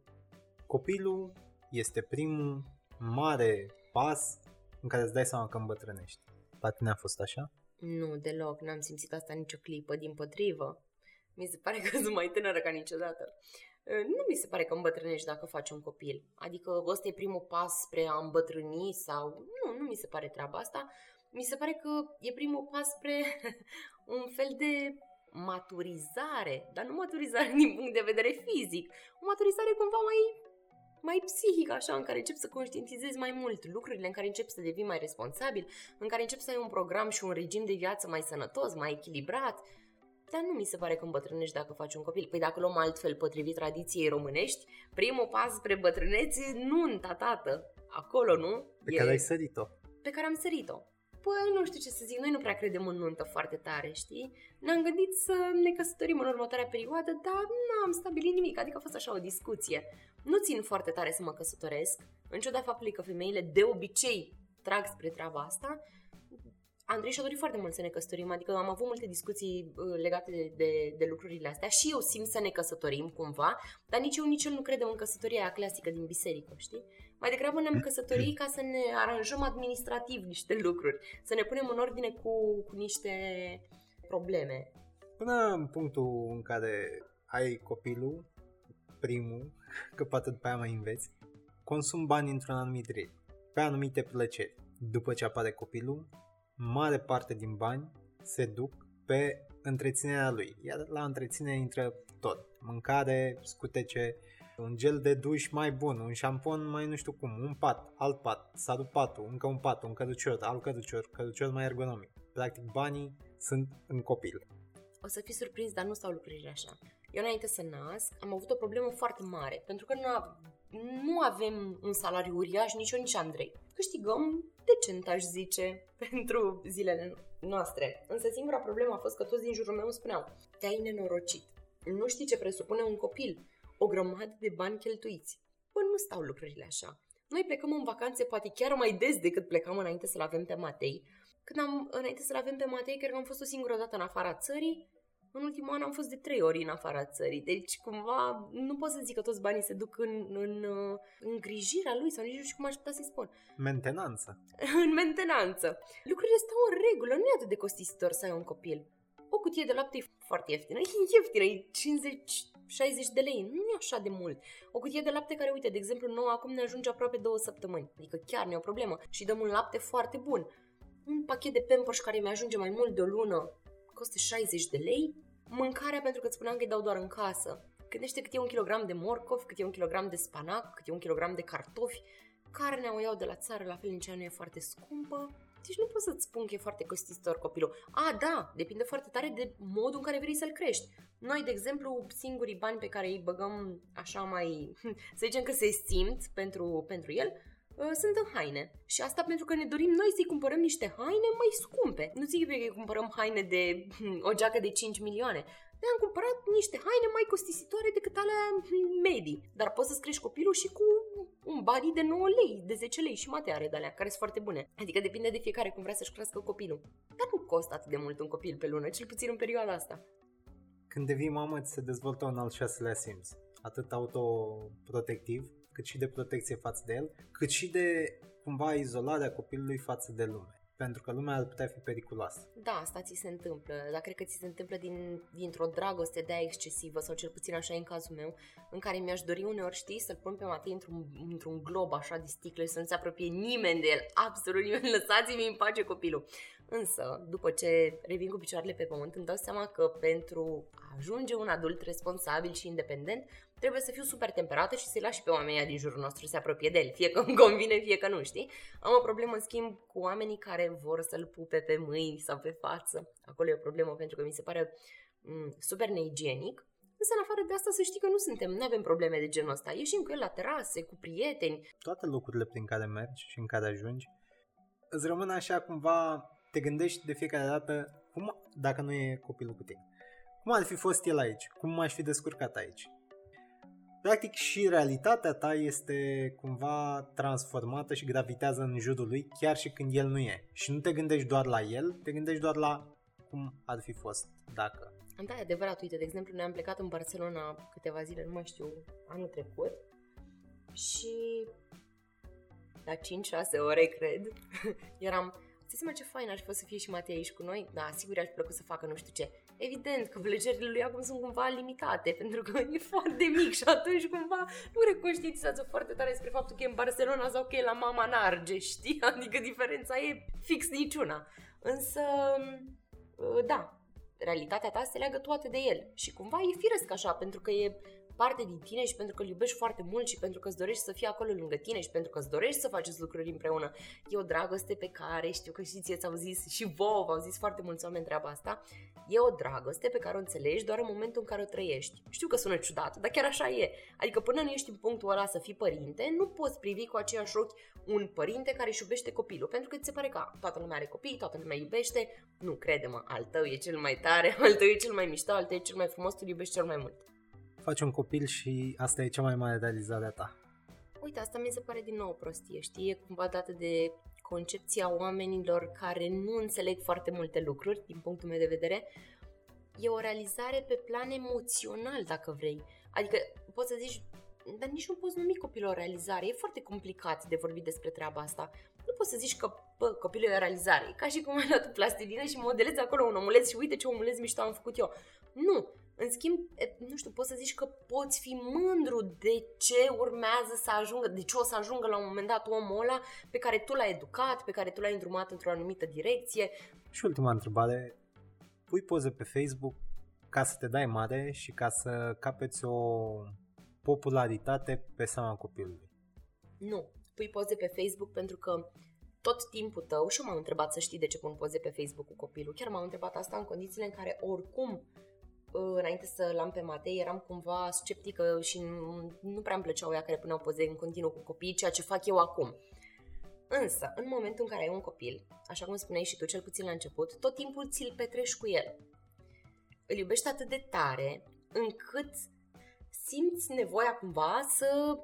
Copilul este primul mare pas în care îți dai seama că îmbătrânești. La tine a fost așa? Nu, deloc. N-am simțit asta nicio clipă, din potrivă. Mi se pare că sunt mai tânără ca niciodată. Nu mi se pare că îmbătrânești dacă faci un copil. Adică ăsta e primul pas spre a îmbătrâni sau... Nu, nu mi se pare treaba asta mi se pare că e primul pas spre un fel de maturizare, dar nu maturizare din punct de vedere fizic, o maturizare cumva mai mai psihic, așa, în care începi să conștientizezi mai mult lucrurile, în care începi să devii mai responsabil, în care începi să ai un program și un regim de viață mai sănătos, mai echilibrat. Dar nu mi se pare că îmbătrânești dacă faci un copil. Păi dacă luăm altfel potrivit tradiției românești, primul pas spre bătrânețe, nunta, tată. Acolo, nu? Pe e... care ai sărit-o. Pe care am sărit-o. Păi, nu știu ce să zic, noi nu prea credem în nuntă foarte tare, știi? Ne-am gândit să ne căsătorim în următoarea perioadă, dar nu am stabilit nimic, adică a fost așa o discuție. Nu țin foarte tare să mă căsătoresc, în ciuda faptului că femeile de obicei trag spre treaba asta, Andrei și-a dorit foarte mult să ne căsătorim, adică am avut multe discuții uh, legate de, de, de lucrurile astea și eu simt să ne căsătorim cumva, dar nici eu, nici el nu credem în căsătoria aia clasică din biserică, știi? Mai degrabă ne-am căsătorit ca să ne aranjăm administrativ niște lucruri, să ne punem în ordine cu, cu niște probleme. Până în punctul în care ai copilul, primul, că poate după aia mai înveți, consum bani într-un anumit ritm, pe anumite plăceri. După ce apare copilul, mare parte din bani se duc pe întreținerea lui. Iar la întreținere intră tot. Mâncare, scutece, un gel de duș mai bun, un șampon mai nu știu cum, un pat, alt pat, patul, încă un pat, un cărucior, alt cărucior, cărucior mai ergonomic. Practic banii sunt în copil. O să fii surprins, dar nu stau lucrurile așa. Eu înainte să nasc am avut o problemă foarte mare, pentru că nu, nu avem un salariu uriaș, nici eu, nici Andrei. Câștigăm decent, aș zice, pentru zilele noastre. Însă singura problemă a fost că toți din jurul meu spuneau, te-ai nenorocit. Nu știi ce presupune un copil. O grămadă de bani cheltuiți. Bă, nu stau lucrurile așa. Noi plecăm în vacanțe poate chiar mai des decât plecam înainte să-l avem pe Matei. Când am, înainte să-l avem pe Matei, cred că am fost o singură dată în afara țării în ultimul an am fost de trei ori în afara țării, deci cumva nu pot să zic că toți banii se duc în, în, în îngrijirea lui sau nici nu știu cum aș putea să-i spun. Mentenanță. în mentenanță. Lucrurile stau în regulă, nu e atât de costisitor să ai un copil. O cutie de lapte e foarte ieftină, e ieftină, e 50 60 de lei, nu e așa de mult. O cutie de lapte care, uite, de exemplu, nouă acum ne ajunge aproape două săptămâni. Adică chiar nu e o problemă. Și dăm un lapte foarte bun. Un pachet de Pampers care mi ajunge mai mult de o lună costă 60 de lei, mâncarea pentru că îți spuneam că îi dau doar în casă. Gândește cât e un kilogram de morcov, cât e un kilogram de spanac, cât e un kilogram de cartofi. Carnea o iau de la țară, la fel nici nu e foarte scumpă. Deci nu pot să-ți spun că e foarte costisitor copilul. A, da, depinde foarte tare de modul în care vrei să-l crești. Noi, de exemplu, singurii bani pe care îi băgăm așa mai, să zicem că se simt pentru, pentru el, Uh, sunt în haine. Și asta pentru că ne dorim noi să-i cumpărăm niște haine mai scumpe. Nu zic că îi cumpărăm haine de hmm, o geacă de 5 milioane. Ne-am cumpărat niște haine mai costisitoare decât alea hmm, medii. Dar poți să-ți crești copilul și cu un bari de 9 lei, de 10 lei și mateare de alea, care sunt foarte bune. Adică depinde de fiecare cum vrea să-și crească copilul. Dar nu costă atât de mult un copil pe lună, cel puțin în perioada asta. Când devii mamă, ți se dezvoltă un al șaselea simț. Atât autoprotectiv, cât și de protecție față de el, cât și de cumva izolarea copilului față de lume pentru că lumea ar putea fi periculoasă. Da, asta ți se întâmplă, dar cred că ți se întâmplă din, dintr-o dragoste de excesivă, sau cel puțin așa e în cazul meu, în care mi-aș dori uneori, știi, să-l pun pe Matei într-un, într-un glob așa de sticle și să nu se apropie nimeni de el, absolut nimeni, lăsați-mi în pace copilul. Însă, după ce revin cu picioarele pe pământ, îmi dau seama că pentru a ajunge un adult responsabil și independent, trebuie să fiu super temperată și să-i las și pe oamenii din jurul nostru să se apropie de el, fie că îmi convine, fie că nu, știi? Am o problemă, în schimb, cu oamenii care vor să-l pupe pe mâini sau pe față. Acolo e o problemă pentru că mi se pare m- mm, super neigienic. Însă, în afară de asta, să știi că nu suntem, nu avem probleme de genul ăsta. Ieșim cu el la terase, cu prieteni. Toate lucrurile prin care mergi și în care ajungi îți rămân așa cumva te gândești de fiecare dată, cum, dacă nu e copilul cu tine, cum ar fi fost el aici? Cum m-aș fi descurcat aici? Practic și realitatea ta este cumva transformată și gravitează în jurul lui chiar și când el nu e. Și nu te gândești doar la el, te gândești doar la cum ar fi fost dacă. Da, e adevărat. Uite, de exemplu, ne-am plecat în Barcelona câteva zile, nu mai știu, anul trecut. Și la 5-6 ore, cred, eram Ți seama ce fain ar fi fost să fie și Matei aici cu noi? Da, sigur ar fi plăcut să facă nu știu ce. Evident că plăcerile lui acum sunt cumva limitate, pentru că e foarte mic și atunci cumva nu reconștientizează foarte tare despre faptul că e în Barcelona sau că e la Mama Narge, știi? Adică diferența e fix niciuna. Însă, da, realitatea ta se leagă toate de el și cumva e firesc așa, pentru că e parte din tine și pentru că îl iubești foarte mult și pentru că îți dorești să fie acolo lângă tine și pentru că îți dorești să faceți lucruri împreună. E o dragoste pe care știu că și ție ți-au zis și vouă v-au zis foarte mulți oameni treaba asta. E o dragoste pe care o înțelegi doar în momentul în care o trăiești. Știu că sună ciudat, dar chiar așa e. Adică până nu ești în punctul ăla să fii părinte, nu poți privi cu aceiași ochi un părinte care își iubește copilul, pentru că ți se pare că toată lumea are copii, toată lumea iubește. Nu, crede-mă, al tău e cel mai tare, al tău e cel mai mișto, al tău e cel mai frumos, tu iubești cel mai mult faci un copil și asta e cea mai mare realizare a ta. Uite, asta mi se pare din nou prostie, știi? E cumva dată de concepția oamenilor care nu înțeleg foarte multe lucruri, din punctul meu de vedere. E o realizare pe plan emoțional, dacă vrei. Adică poți să zici, dar nici nu poți numi copilul o realizare. E foarte complicat de vorbit despre treaba asta. Nu poți să zici că bă, copilul e o realizare. E ca și cum ai luat plastilină și modelezi acolo un omuleț și uite ce omuleț mișto am făcut eu. Nu, În schimb, nu știu, poți să zici că poți fi mândru de ce urmează să ajungă, de ce o să ajungă la un moment dat omul ăla pe care tu l-ai educat, pe care tu l-ai îndrumat într-o anumită direcție. Și ultima întrebare, pui poze pe Facebook ca să te dai mare și ca să capeți o popularitate pe seama copilului? Nu, pui poze pe Facebook pentru că tot timpul tău, și m-am întrebat să știi de ce pun poze pe Facebook cu copilul, chiar m-am întrebat asta în condițiile în care oricum înainte să-l am pe Matei, eram cumva sceptică și nu prea îmi plăceau ea care puneau poze în continuu cu copii, ceea ce fac eu acum. Însă, în momentul în care ai un copil, așa cum spuneai și tu, cel puțin la început, tot timpul ți-l petrești cu el. Îl iubești atât de tare încât simți nevoia cumva să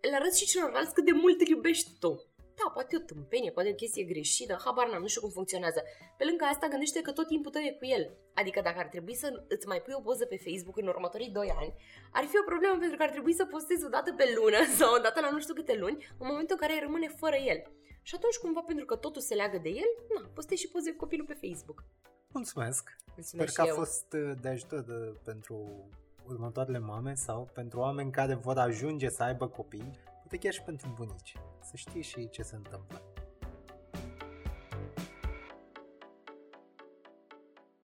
le arăți și celorlalți cât de mult îl iubești tu da, poate o tâmpenie, poate o chestie greșită, habar n-am, nu știu cum funcționează. Pe lângă asta, gândește că tot timpul tău e cu el. Adică dacă ar trebui să îți mai pui o poză pe Facebook în următorii 2 ani, ar fi o problemă pentru că ar trebui să postezi o dată pe lună sau o dată la nu știu câte luni, în momentul în care rămâne fără el. Și atunci, cumva, pentru că totul se leagă de el, na, postezi și poze cu copilul pe Facebook. Mulțumesc! Mulțumesc Sper că a fost uh, de ajutor de, uh, pentru următoarele mame sau pentru oameni care vor ajunge să aibă copii, poate chiar și pentru bunici să știi și ce se întâmplă.